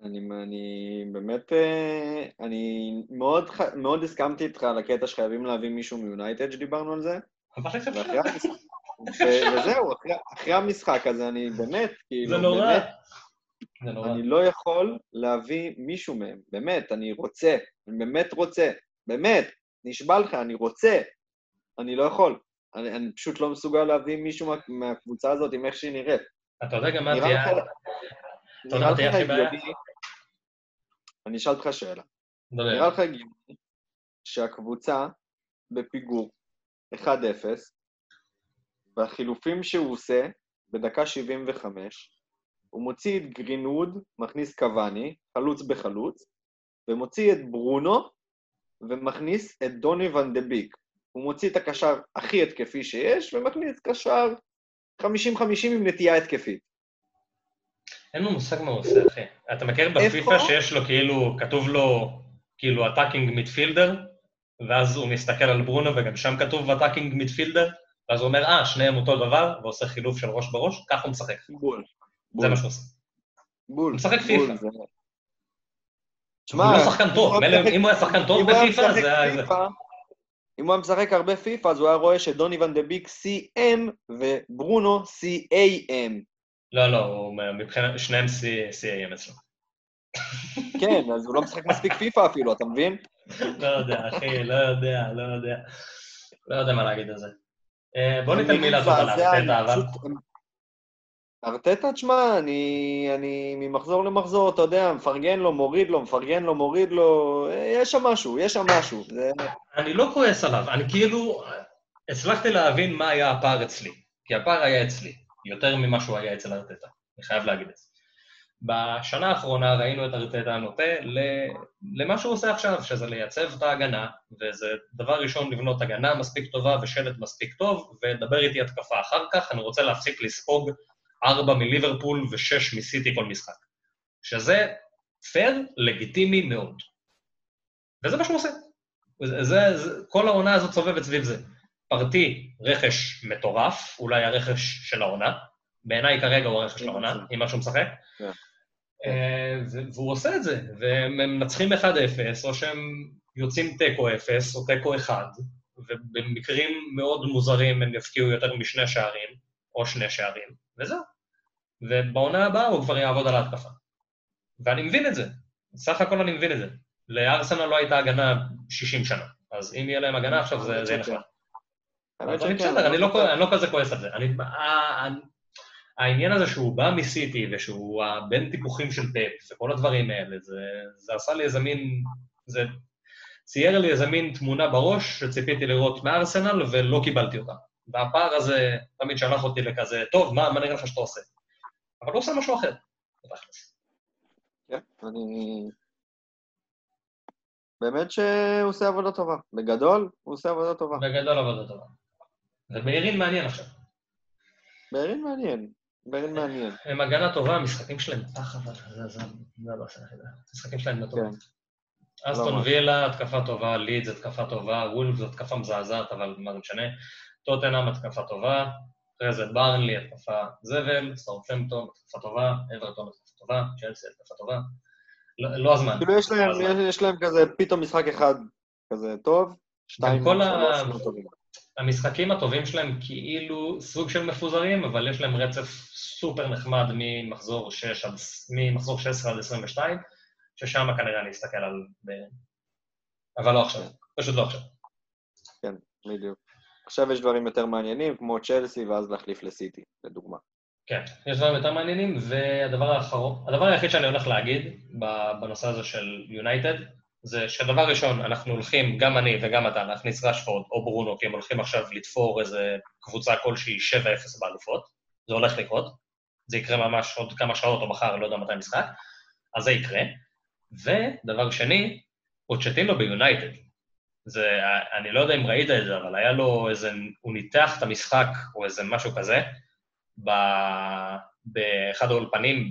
אני, אני באמת, אה, אני מאוד, מאוד הסכמתי איתך על הקטע שחייבים להביא מישהו מיונייטד, שדיברנו על זה. אבל איך אפשר? וזהו, אחרי, אחרי המשחק הזה אני באמת, כאילו, זה נורא. באמת, זה נורא. אני לא יכול להביא מישהו מהם, באמת, אני רוצה, אני באמת רוצה, באמת, נשבע לך, אני רוצה, אני לא יכול. אני, אני פשוט לא מסוגל להביא מישהו מה, מהקבוצה הזאת עם איך שהיא נראית. אתה יודע גם מה תהיה... תהיה הכי בעיה? אני אשאל אותך שאלה. נראה לך הגיוני שהקבוצה בפיגור 1-0, והחילופים שהוא עושה, בדקה 75, הוא מוציא את גרינווד, מכניס קוואני, חלוץ בחלוץ, ומוציא את ברונו, ומכניס את דוני ון דה ביק. הוא מוציא את הקשר הכי התקפי שיש, ומכניס קשר 50-50 עם נטייה התקפית. אין לו מושג מה הוא עושה, אחי. אתה מכיר בפיפ"א שיש לו כאילו, כתוב לו כאילו attacking midfielder, ואז הוא מסתכל על ברונו וגם שם כתוב attacking midfielder? ואז הוא אומר, אה, שניהם אותו דבר, ועושה חילוף של ראש בראש, ככה הוא משחק. בול. זה מה שהוא עושה. בול. הוא משחק פיפא. תשמע, הוא לא שחקן טוב, אם הוא היה שחקן טוב בפיפא, זה היה... אם הוא היה משחק הרבה פיפא, אז הוא היה רואה שדוני ון דה ביק CM וברונו CAM. לא, לא, מבחינת, שניהם CAM אצלו. כן, אז הוא לא משחק מספיק פיפא אפילו, אתה מבין? לא יודע, אחי, לא יודע, לא יודע. לא יודע מה להגיד על זה. אה, בוא ניתן מילה טובה לארטטה, אבל... ארטטה, תשמע, אני, אני ממחזור למחזור, אתה יודע, מפרגן לו, מוריד לו, מפרגן לו, מוריד לו, יש שם משהו, יש שם משהו. זה... אני לא כועס עליו, אני כאילו... הצלחתי להבין מה היה הפער אצלי, כי הפער היה אצלי, יותר ממה שהוא היה אצל ארטטה, אני חייב להגיד את זה. בשנה האחרונה ראינו את ארטטה נוטה למה שהוא עושה עכשיו, שזה לייצב את ההגנה, וזה דבר ראשון לבנות הגנה מספיק טובה ושלט מספיק טוב, ודבר איתי התקפה. אחר כך אני רוצה להפסיק לספוג ארבע מליברפול ושש מסיטי כל משחק. שזה פייר, לגיטימי מאוד. וזה מה שהוא עושה. זה, זה, זה, כל העונה הזאת סובבת סביב זה. פרטי, רכש מטורף, אולי הרכש של העונה. בעיניי כרגע הוא הרכש של העונה, עם מה שהוא משחק. כן. אה, והוא עושה את זה, והם מנצחים 1-0, או שהם יוצאים תיקו 0 או תיקו 1, ובמקרים מאוד מוזרים הם יפקיעו יותר משני שערים, או שני שערים, וזהו. ובעונה הבאה הוא כבר יעבוד על ההתקפה. ואני מבין את זה, סך הכל אני מבין את זה. לארסנל לא הייתה הגנה 60 שנה, אז אם יהיה להם הגנה עכשיו זה יהיה נחמד. האמת שכן, אני לא, לא כזה כועס על זה. העניין הזה שהוא בא מסיטי ושהוא הבן טיפוחים של פאפ וכל הדברים האלה, זה, זה עשה לי איזה מין... זה צייר לי איזה מין תמונה בראש שציפיתי לראות מארסנל ולא קיבלתי אותה. והפער הזה תמיד שלח אותי לכזה, טוב, מה, מה נראה לך שאתה עושה? אבל הוא עושה משהו אחר, כן, אני... באמת שהוא עושה עבודה טובה. בגדול, הוא עושה עבודה טובה. בגדול עבודה טובה. ובעירין מעניין עכשיו. בעירין מעניין. בעין מעניין. הם הגנה טובה, המשחקים שלהם פח, אבל זה הבאסה היחידה. המשחקים שלהם לא טובים. כן. אסטון וילה, התקפה טובה, לידס, התקפה טובה, וולף זו התקפה מזעזעת, אבל מה זה משנה. טוטנאם, התקפה טובה, אחרי זה ברנלי, התקפה זבל, סאורפמפטון, התקפה טובה, אברטון, התקפה טובה, צ'לסי, התקפה טובה. לא, לא הזמן. כאילו יש להם כזה פתאום משחק אחד כזה טוב, שתיים, שלוש, טובים. המשחקים הטובים שלהם כאילו סוג של מפוזרים, אבל יש להם רצף סופר נחמד ממחזור 6 עד, ממחזור 16 עד 22, ששם כנראה אני אסתכל על... אבל לא עכשיו, פשוט לא עכשיו. כן, בדיוק. עכשיו יש דברים יותר מעניינים, כמו צ'לסי, ואז להחליף לסיטי, לדוגמה. כן, יש דברים יותר מעניינים, והדבר האחרון, הדבר היחיד שאני הולך להגיד בנושא הזה של יונייטד, זה שדבר ראשון, אנחנו הולכים, גם אני וגם אתה, להכניס רשפורד או ברונו, כי הם הולכים עכשיו לתפור איזה קבוצה כלשהי 7-0 באלופות. זה הולך לקרות. זה יקרה ממש עוד כמה שעות או מחר, לא יודע מתי משחק. אז זה יקרה. ודבר שני, פוצ'טינו ביונייטד. זה, אני לא יודע אם ראית את זה, אבל היה לו איזה, הוא ניתח את המשחק או איזה משהו כזה, ב, באחד האולפנים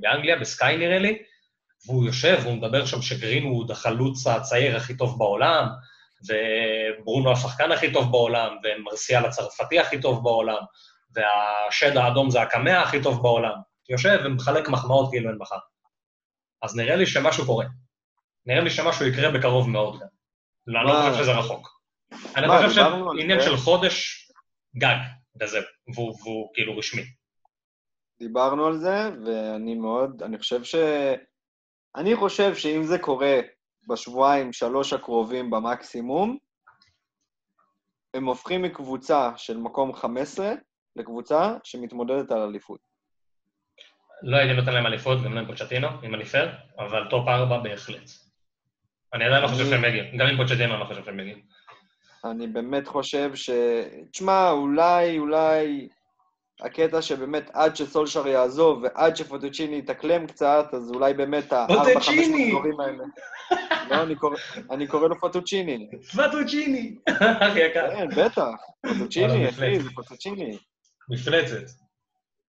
באנגליה, בסקאי נראה לי, והוא יושב והוא מדבר שם שגרינווד החלוץ הצעיר הכי טוב בעולם, וברונו השחקן הכי טוב בעולם, ומרסיאל הצרפתי הכי טוב בעולם, והשד האדום זה הקמע הכי טוב בעולם. יושב ומחלק מחמאות כאילו אין מחר. אז נראה לי שמשהו קורה. נראה לי שמשהו יקרה בקרוב מאוד גם. לא, אני לא חושב שזה רחוק. אני חושב שעניין של חודש גג, וזהו, והוא כאילו רשמי. דיברנו על זה, ואני מאוד, אני חושב ש... אני חושב שאם זה קורה בשבועיים, שלוש הקרובים במקסימום, הם הופכים מקבוצה של מקום 15 לקבוצה שמתמודדת על אליפות. לא הייתי נותן להם אליפות, גם לא עם פוצ'טינו, אם אני פייר, אבל top 4 בהחלט. אני עדיין לא חושב שהם יגיעו, גם עם פוצ'טינו אני לא חושב שהם יגיעו. אני באמת חושב ש... תשמע, אולי, אולי הקטע שבאמת עד שסולשר יעזוב ועד שפוצ'טינו יתאקלם קצת, אז אולי באמת הארבע, חמש מחזורים האלה... לא, אני קורא, אני קורא לו פוטוצ'יני. פוטוצ'יני, אחי יקר. כן, בטח. פוטוצ'יני, אחי, זה פוטוצ'יני. מפלצת.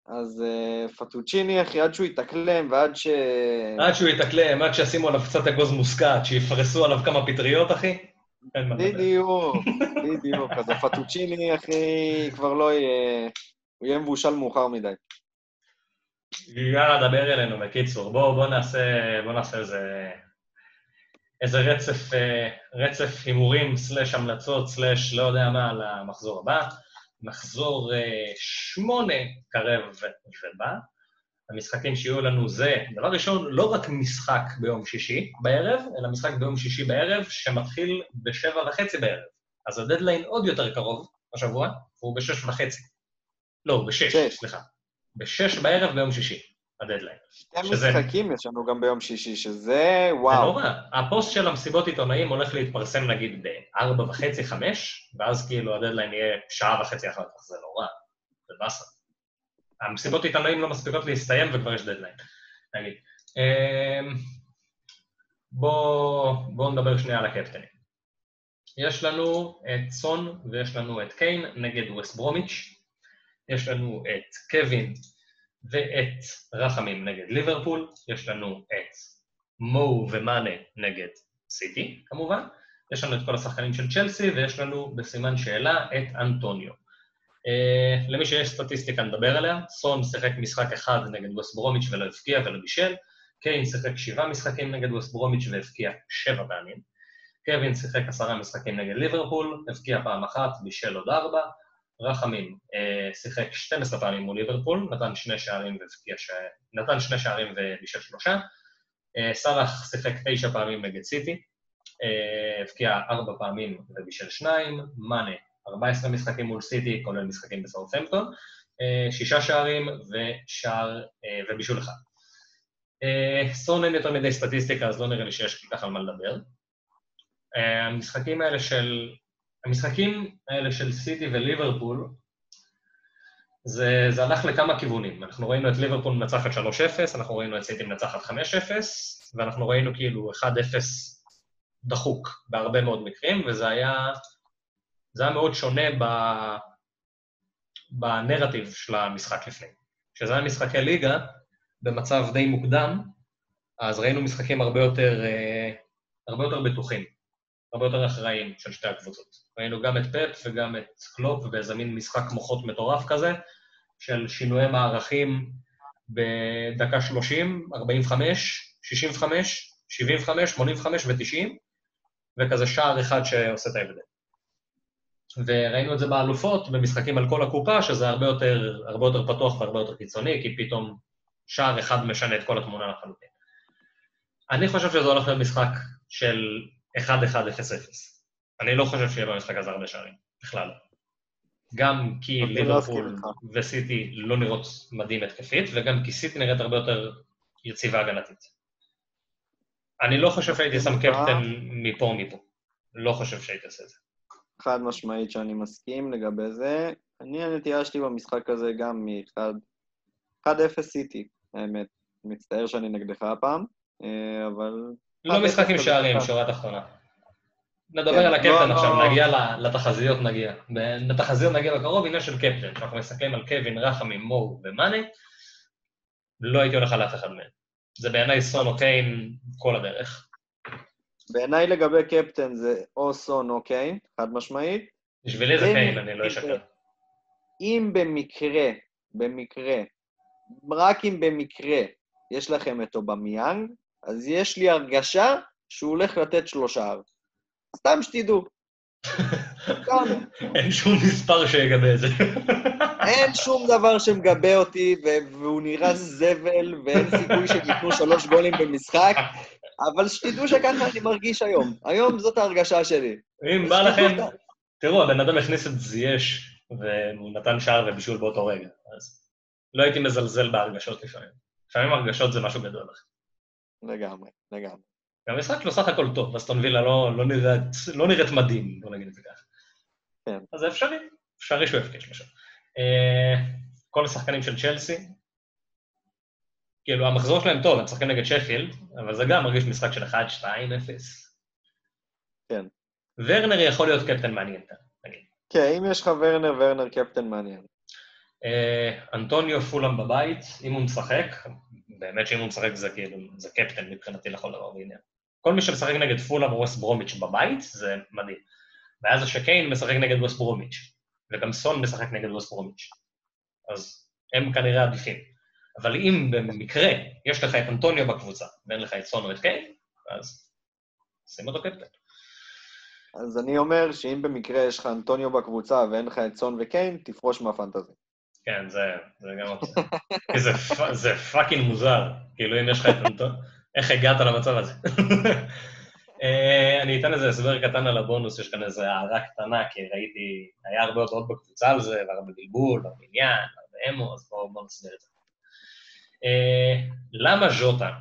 אז uh, פטוצ'יני, אחי, עד שהוא יתאקלם ועד ש... עד שהוא יתאקלם, עד שישימו עליו קצת אגוז מוסקת, שיפרסו עליו כמה פטריות, אחי. בדיוק, בדיוק. אז הפטוצ'יני, אחי, כבר לא יהיה... הוא יהיה מבושל מאוחר מדי. יאללה, דבר אלינו, בקיצור. בואו בוא נעשה, בוא נעשה איזה, איזה רצף, אה, רצף הימורים, סלאש המלצות, סלאש לא יודע מה, למחזור הבא. מחזור אה, שמונה קרב ובא. המשחקים שיהיו לנו זה, דבר ראשון, לא רק משחק ביום שישי בערב, אלא משחק ביום שישי בערב שמתחיל בשבע וחצי בערב. אז הדדליין עוד יותר קרוב השבוע, והוא בשש וחצי. לא, בשש, סליחה. בשש בערב ביום שישי. הדדליין. שתי שזה- משחקים יש לנו גם ביום שישי, שזה זה וואו. נורא. הפוסט של המסיבות עיתונאים הולך להתפרסם נגיד בארבע וחצי, חמש, ואז כאילו הדדליין יהיה שעה וחצי אחר כך, זה נורא. זה באסה. המסיבות עיתונאים לא מספיקות להסתיים וכבר יש דדליין, נגיד. אמ, בואו בוא נדבר שנייה על הקפטנים. יש לנו את סון ויש לנו את קיין נגד ווסט ברומיץ'. יש לנו את קווין ואת רחמים נגד ליברפול. יש לנו את מו ומאנה נגד סיטי, כמובן. יש לנו את כל השחקנים של צ'לסי, ויש לנו בסימן שאלה את אנטוניו. Uh, למי שיש סטטיסטיקה נדבר עליה, סון שיחק משחק אחד נגד ווסט ברומיץ' ולא הבקיע ולא בישל, קיין שיחק שבעה משחקים נגד ווסט ברומיץ' והבקיע שבע פעמים, קווין שיחק עשרה משחקים נגד ליברפול, הבקיע פעם אחת, בישל עוד ארבע, רחמים uh, שיחק 12 פעמים מול ליברפול, נתן שני שערים. נתן שני שערים ובישל שלושה, אה, סאלח שיחק תשע פעמים נגד סיטי, אה, הבקיע ארבע פעמים ובישל שניים, מאנה, 14 משחקים מול סיטי, כולל משחקים בסאות'המפטון, אה, שישה שערים ושער אה, ובישול אחד. אה, סון אין יותר מדי סטטיסטיקה, אז לא נראה לי שיש כל כך על מה לדבר. אה, המשחקים האלה של... המשחקים האלה של סיטי וליברפול, זה, זה הלך לכמה כיוונים. אנחנו ראינו את ליברפול מנצחת 3-0, אנחנו ראינו את סיטי מנצחת 5-0, ואנחנו ראינו כאילו 1-0 דחוק בהרבה מאוד מקרים, וזה היה, זה היה מאוד שונה ב, בנרטיב של המשחק לפני. כשזה היה משחקי ליגה, במצב די מוקדם, אז ראינו משחקים הרבה יותר, אה, הרבה יותר בטוחים, הרבה יותר אחראיים של שתי הקבוצות. ראינו גם את פפ וגם את קלופ באיזה מין משחק מוחות מטורף כזה, של שינויי מערכים בדקה 30, 45, 65, 75, 85 ו-90, וכזה שער אחד שעושה את ההבדל. וראינו את זה באלופות, במשחקים על כל הקופה, שזה הרבה יותר, הרבה יותר פתוח והרבה יותר קיצוני, כי פתאום שער אחד משנה את כל התמונה לחלוטין. אני חושב שזה הולך להיות משחק של 1-1-0-0. אני לא חושב שיהיה במשחק הזה הרבה שערים, בכלל. גם כי לא ליברפול. וסיטי לא נראות מדהים התקפית, וגם כי סיטי נראית הרבה יותר יציבה הגנתית. אני לא חושב שהייתי שם. קפטן מפה או מפה. לא חושב שהייתי עושה את זה. חד משמעית שאני מסכים לגבי זה. אני, הנטייה שלי במשחק הזה גם מ-1-0 סיטי, האמת. מצטער שאני נגדך הפעם, אה, אבל... לא 1-0 משחק עם שערים. שורה תחתונה. נדבר כן, על הקפטן לא, עכשיו, לא. נגיע לתחזיות נגיע. לתחזיות נגיע בקרוב, עניין של קפטן. אנחנו מסתכלים על קווין, רחמים, מו ומאנה, לא הייתי הולך על אף אחד מהם. זה בעיניי סון או קיין כל הדרך. בעיניי לגבי קפטן זה או סון או קיין, חד משמעית. בשבילי זה קיין, אני לא אשקר. אם במקרה, במקרה, רק אם במקרה יש לכם את אובמיאנג, אז יש לי הרגשה שהוא הולך לתת שלושה. סתם שתדעו. אין שום מספר שיגבה את זה. אין שום דבר שמגבה אותי, והוא נראה זבל, ואין סיכוי שהם ייתנו שלוש גולים במשחק, אבל שתדעו שככה אני מרגיש היום. היום זאת ההרגשה שלי. אם בא לכם, תראו, הבן אדם הכניס את זייש, והוא נתן שער ובישול באותו רגע, אז לא הייתי מזלזל בהרגשות לפעמים. לפעמים הרגשות זה משהו גדול. אחי. לגמרי, לגמרי. והמשחק לא סך הכל טוב, אסטון וילה לא, לא, נראית, לא נראית מדהים, בוא נגיד את זה ככה. כן. אז זה אפשרי, אפשרי שהוא יפקיע שלושה. אה, כל השחקנים של צ'לסי, כאילו, המחזור שלהם טוב, הם משחקים נגד שפילד, אבל זה גם מרגיש משחק של 1-2-0. כן. ורנר יכול להיות קפטן מעניין נגיד. כן, אם יש לך ורנר, ורנר קפטן מעניין. אה, אנטוניו פולאם בבית, אם הוא משחק, באמת שאם הוא משחק זה כאילו, זה קפטן מבחינתי לכל דבר ועניין. כל מי שמשחק נגד פולאם או ווסט ברומיץ' בבית, זה מדהים. ואז זה שקיין משחק נגד ווסט ברומיץ', וגם סון משחק נגד ווסט ברומיץ'. אז הם כנראה עדיפים. אבל אם במקרה יש לך את אנטוניו בקבוצה, ואין לך את סון או את קיין, אז שים אותו קפטן. אז אני אומר שאם במקרה יש לך אנטוניו בקבוצה ואין לך את סון וקיין, תפרוש מהפנטזי. כן, זה, זה גם. כי זה, זה fucking מוזר. כאילו, אם יש לך את אנטון, איך הגעת למצב הזה? אה, אני אתן איזה הסבר קטן על הבונוס, יש כאן איזו הערה קטנה, כי ראיתי, היה הרבה הודעות בקבוצה על זה, והרבה בלבול, והרבה עניין, והרבה אמו, אז בואו בוא נסביר את זה. אה, למה ז'וטה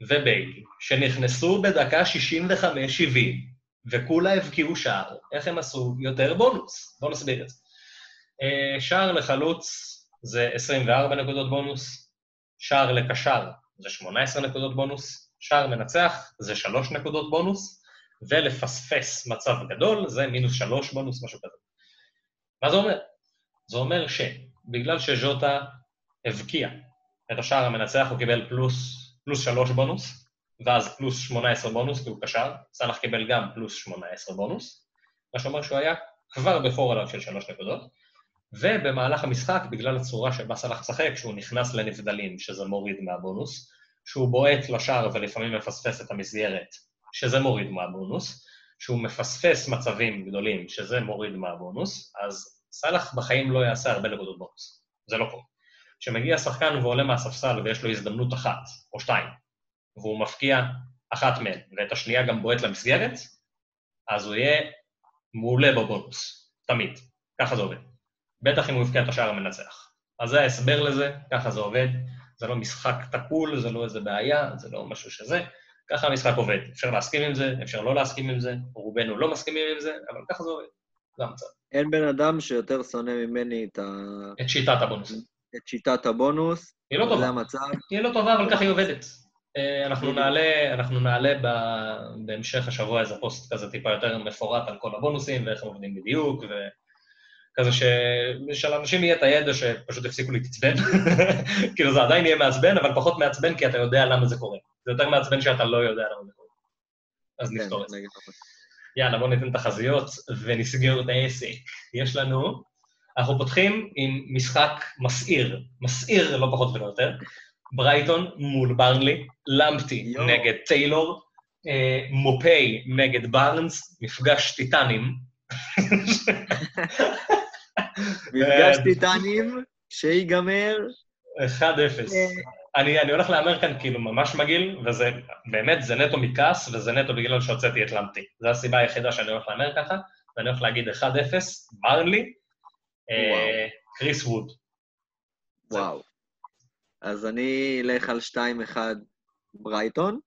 וביילי, שנכנסו בדקה 65-70, וכולה הבקיעו שער, איך הם עשו יותר בונוס? בואו נסביר את זה. אה, שער לחלוץ זה 24 נקודות בונוס, שער לקשר זה 18 נקודות בונוס, שער מנצח זה 3 נקודות בונוס, ולפספס מצב גדול זה מינוס 3 בונוס, משהו כזה. מה זה אומר? זה אומר שבגלל שז'וטה הבקיע את השער המנצח, הוא קיבל פלוס, פלוס 3 בונוס, ואז פלוס 18 בונוס, כי הוא קשר, סאלח קיבל גם פלוס 18 בונוס, מה שאומר שהוא היה כבר בפור עליו של 3 נקודות, ובמהלך המשחק, בגלל הצורה שבה סאלח משחק, שהוא נכנס לנבדלים, שזה מוריד מהבונוס, שהוא בועט לשער ולפעמים מפספס את המסגרת, שזה מוריד מהבונוס, שהוא מפספס מצבים גדולים, שזה מוריד מהבונוס, אז סאלח בחיים לא יעשה הרבה נקודות בונוס. זה לא קורה. כשמגיע שחקן ועולה מהספסל ויש לו הזדמנות אחת או שתיים, והוא מפקיע אחת מהן, ואת השנייה גם בועט למסגרת, אז הוא יהיה מעולה בבונוס, תמיד. ככה זה עובד. בטח אם הוא יפקיע את השער המנצח. אז זה ההסבר לזה, ככה זה עובד. זה לא משחק תקול, זה לא איזה בעיה, זה לא משהו שזה. ככה המשחק עובד. אפשר להסכים עם זה, אפשר לא להסכים עם זה, רובנו לא מסכימים עם זה, אבל ככה זה עובד. זה המצב. אין בן אדם שיותר שונא ממני את, ה... את שיטת הבונוס. את שיטת הבונוס. היא לא טובה. זה המצב. היא לא טובה, אבל ככה היא עובדת. אה, אנחנו נעלה, אנחנו נעלה ב, בהמשך השבוע איזה פוסט כזה טיפה יותר מפורט על כל הבונוסים ואיך הם עובדים בדיוק, וכזה ש... שלאנשים יהיה את הידע שפשוט יפסיקו להתעצבן. כאילו זה עדיין יהיה מעצבן, אבל פחות מעצבן כי אתה יודע למה זה קורה. זה יותר מעצבן שאתה לא יודע למה זה קורה. אז כן, נפתור את זה. יאללה, בואו ניתן תחזיות ונסגר את העסק. יש לנו, אנחנו פותחים עם משחק מסעיר, מסעיר לא פחות ולא יותר, ברייטון מול ברנלי, למפטי. נגד טיילור, אה, מופי נגד בארנס, מפגש טיטנים. מפגש טיטנים, שיגמר. 1-0. אני, אני הולך להמר כאן כאילו ממש מגעיל, וזה באמת, זה נטו מכעס, וזה נטו בגלל שהוצאתי את למפטי. זו הסיבה היחידה שאני הולך להמר ככה, ואני הולך להגיד 1-0, ברנלי, אה, קריס ווד. וואו. אז אני אלך על 2-1 ברייטון.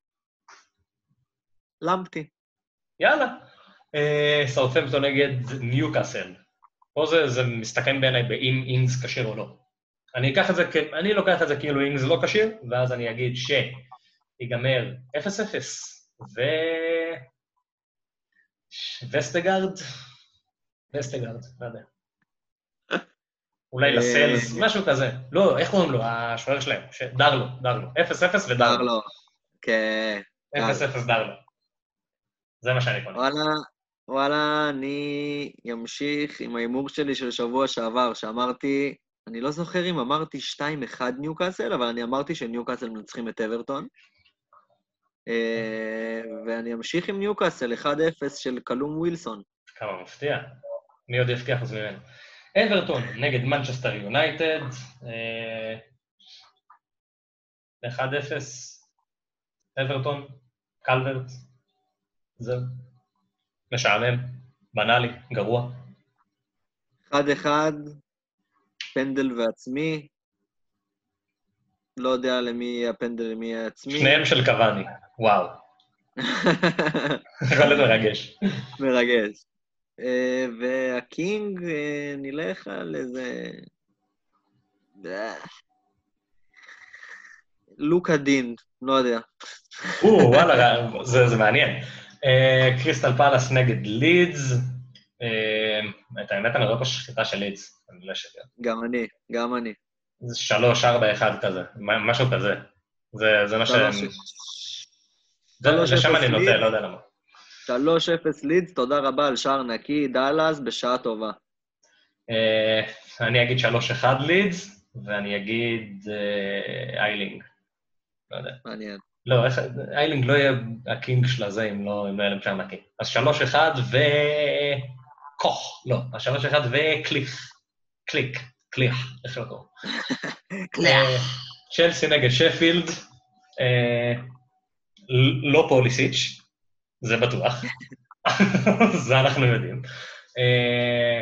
למפטי. יאללה. אה, סאוטהמפטון נגד ניוקאסל. פה זה, זה מסתכם בעיניי באם אינגס כשיר או לא. אני אקח את זה, אני לוקח את זה כאילו אינגס לא כשיר, ואז אני אגיד שיגמר 0-0, ו... וסטגרד? וסטגרד, לא יודע. אולי אה, לסלס, משהו כזה. לא, איך קוראים לו? השוער שלהם. דרלו, דרלו. 0-0 ודרלו. דרלו. כן. 0-0 דרלו. זה מה שאני קונה. וואלה, וואלה, אני אמשיך עם ההימור שלי של שבוע שעבר, שאמרתי, אני לא זוכר אם אמרתי 2-1 ניוקאסל, אבל אני אמרתי שניוקאסל מנצחים את אברטון. אה, ואני אמשיך עם ניוקאסל, 1-0 של קלום ווילסון. כמה מפתיע. מי עוד יבטיח חוץ ממנו? אברטון נגד מנצ'סטר יונייטד. אה, 1-0, אברטון, קלברט. זהו. משעמם, בנאלי, גרוע. 1-1, פנדל ועצמי. לא יודע למי יהיה הפנדל, למי יהיה עצמי. שניהם של קוואני, וואו. יכול להיות מרגש. מרגש. אה, והקינג, אה, נלך על איזה... אה, לוקה דין, לא יודע. או, וואלה, זה מעניין. אה, קריסטל פלאס נגד לידס. אה, את האמת, אני רואה פה שחיטה של לידס, אני לא. גם אני, גם אני. זה שלוש, ארבע, אחד כזה, משהו כזה. זה מה ש... שלוש- זה- שלוש לשם אני נוטה. לא יודע למה. 3-0 לידס, תודה רבה על שער נקי, דאלאס, בשעה טובה. אה, אני אגיד שלוש, אחד לידס, ואני אגיד איילינג. לא יודע. מעניין. לא, איך, איילינג לא יהיה ה king של הזה אם לא אם לא יהיה להם שם נקי. אז שלוש אחד ו... כוך, לא, אז שלוש אחד וקליך. קליק, קליך, איך שלא קוראים. אה, צ'לסי נגד שפילד, אה, לא פוליסיץ', זה בטוח. זה אנחנו יודעים. אה,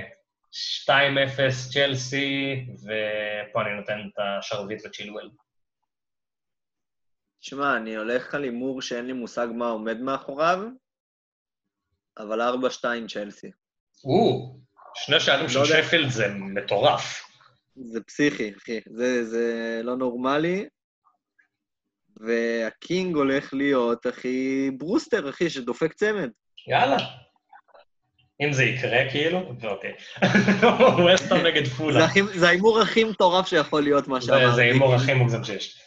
2-0 צ'לסי, ופה אני נותן את השרביט לצ'ילואל. שמע, אני הולך על הימור שאין לי מושג מה עומד מאחוריו, אבל 4-2 צ'לסי. או, שני שערים של לא. שפילד זה מטורף. זה פסיכי, אחי. זה, זה לא נורמלי. והקינג הולך להיות, אחי, ברוסטר, אחי, שדופק צמד. יאללה. אם זה יקרה, כאילו, אוקיי. ווסטהאם נגד פולה. זה ההימור הכי מטורף שיכול להיות, מה שאמרתי. זה ההימור הכי מוגזם שיש.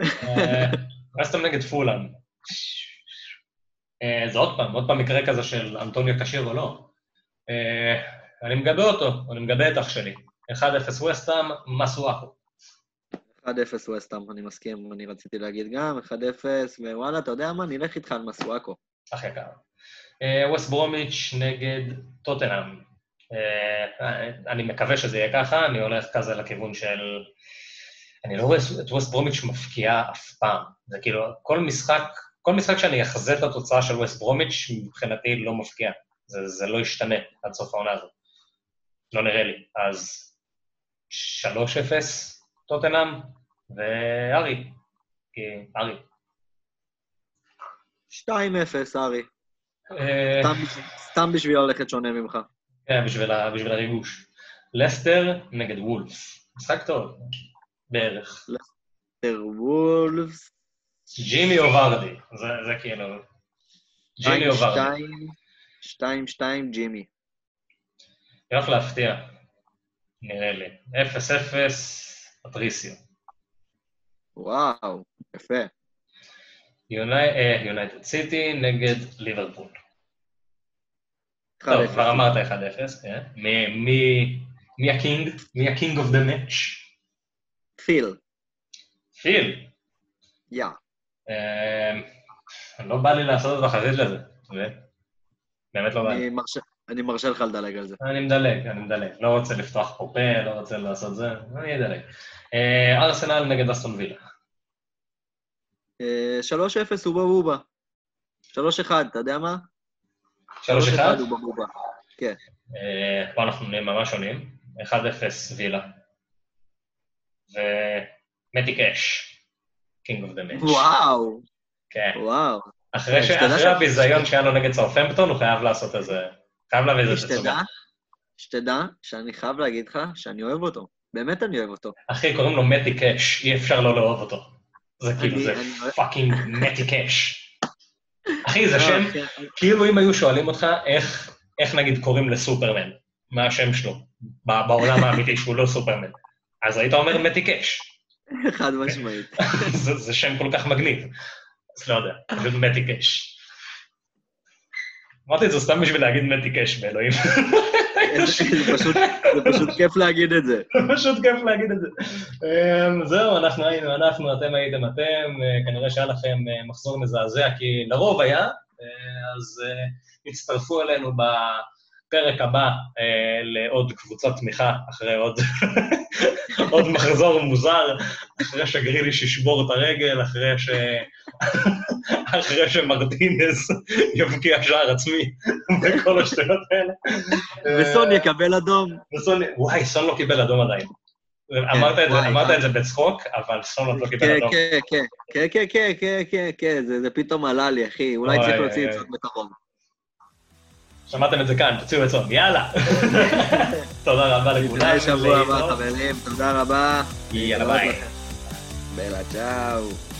ווסטהאם נגד פולאם. אה, זה עוד פעם, עוד פעם מקרה כזה של אנטוניו כשיר או לא. אה, אני מגבה אותו, אני מגבה את אח שלי. 1-0 ווסטהאם, מסואקו. 1-0 ווסטהאם, אני מסכים, אני רציתי להגיד גם, 1-0, ווואלה, אתה יודע מה? נלך איתך על מסואקו. אח יקר. אה, ווסט ברומיץ' נגד טוטנאם. אני מקווה שזה יהיה ככה, אני הולך כזה לכיוון של... אני לא רואה את ווסט ברומיץ' מפקיעה אף פעם. זה כאילו, כל משחק, כל משחק שאני אחזה את התוצאה של ווסט ברומיץ', מבחינתי לא מפקיע. זה, זה לא ישתנה עד סוף העונה הזאת. לא נראה לי. אז 3-0 טוטנאם, וארי. כי ארי. 2-0, ארי. אה, סתם בשביל- ללכת שונה ממך. כן, בשביל, הריגוש. לסטר נגד וולף. משחק טוב, בערך. וולפס, ג'ימי או ורדי, זה, זה כאילו... ג'ימי או ורדי. 2-2 ג'ימי. הולך להפתיע, נראה לי. 0-0 פטריסיו. וואו, יפה. יונייטד סיטי נגד ליברפול. 1-0. טוב, כבר אמרת 1-0, כן. מי ה king? מי ה king of the match? פיל, פיל. יא. אה, לא בא לי לעשות את החזית לזה. באמת לא בא לי. אני מרשה- לך לדלג על זה. אני מדלג, אני מדלג. לא רוצה לפתוח פה פה, לא רוצה לעשות זה, אני אדלג. אה, ארסנל נגד אסטון וילה. אה, 3-0 אובה בובה. 3-1, אתה יודע מה? 3-1, אובה בובה. כן. אה, פה אנחנו נהיה ממש שונים. 1-0 וילה. ומתי קאש, king of the match. וואו, כן. וואו. אחרי ש- הביזיון שהיה לו נגד סאוטהמפטון, הוא חייב לעשות איזה... חייב להביא איזה תצוגה. שתדע שאני חייב להגיד לך שאני אוהב אותו. באמת אני אוהב אותו. אחי, קוראים לו מתי קאש, אי אפשר לא לאהוב אותו. זה כאילו, זה fucking מתי קאש. אחי, זה לא, שם, כן, כאילו אם היו שואלים אותך איך, איך נגיד קוראים לסופרמן, מה השם שלו, בעולם האמיתי שהוא לא סופרמן, אז היית אומר מתי קאש. חד משמעית. זה, זה שם כל כך מגניב. אז לא יודע, פשוט מתי קאש. אמרתי את זה סתם בשביל להגיד מתי קאש באלוהים. זה פשוט- זה כיף להגיד את זה. פשוט כיף להגיד את זה. אמ, זהו, אנחנו היינו אנחנו, אתם הייתם אתם, אה, כנראה שהיה לכם אה, מחזור מזעזע, כי לרוב היה, אה, אז הצטרפו אלינו פרק הבא אה, לעוד קבוצת תמיכה, אחרי עוד, עוד מחזור מוזר, אחרי שגריליש ישבור את הרגל, אחרי, ש... אחרי שמרטינס יבקיע שער עצמי וכל השטויות האלה. וסון אה, יקבל אדום. וסון, וואי, סון לא קיבל אדום עדיין. אמרת את זה, אמרת את זה בצחוק, אבל סון עוד לא קיבל כן, אדום. כן, כן, כן, כן, כן, כן, כן, כן זה פתאום עלה לי, אחי, אולי צריך להוציא את זה בקרוב. שמעתם את זה כאן, תוציאו את סון, יאללה. תודה רבה לכולם. נתראה שבוע הבא. חברים, תודה רבה. יאללה, ביי. בלה, צ'או.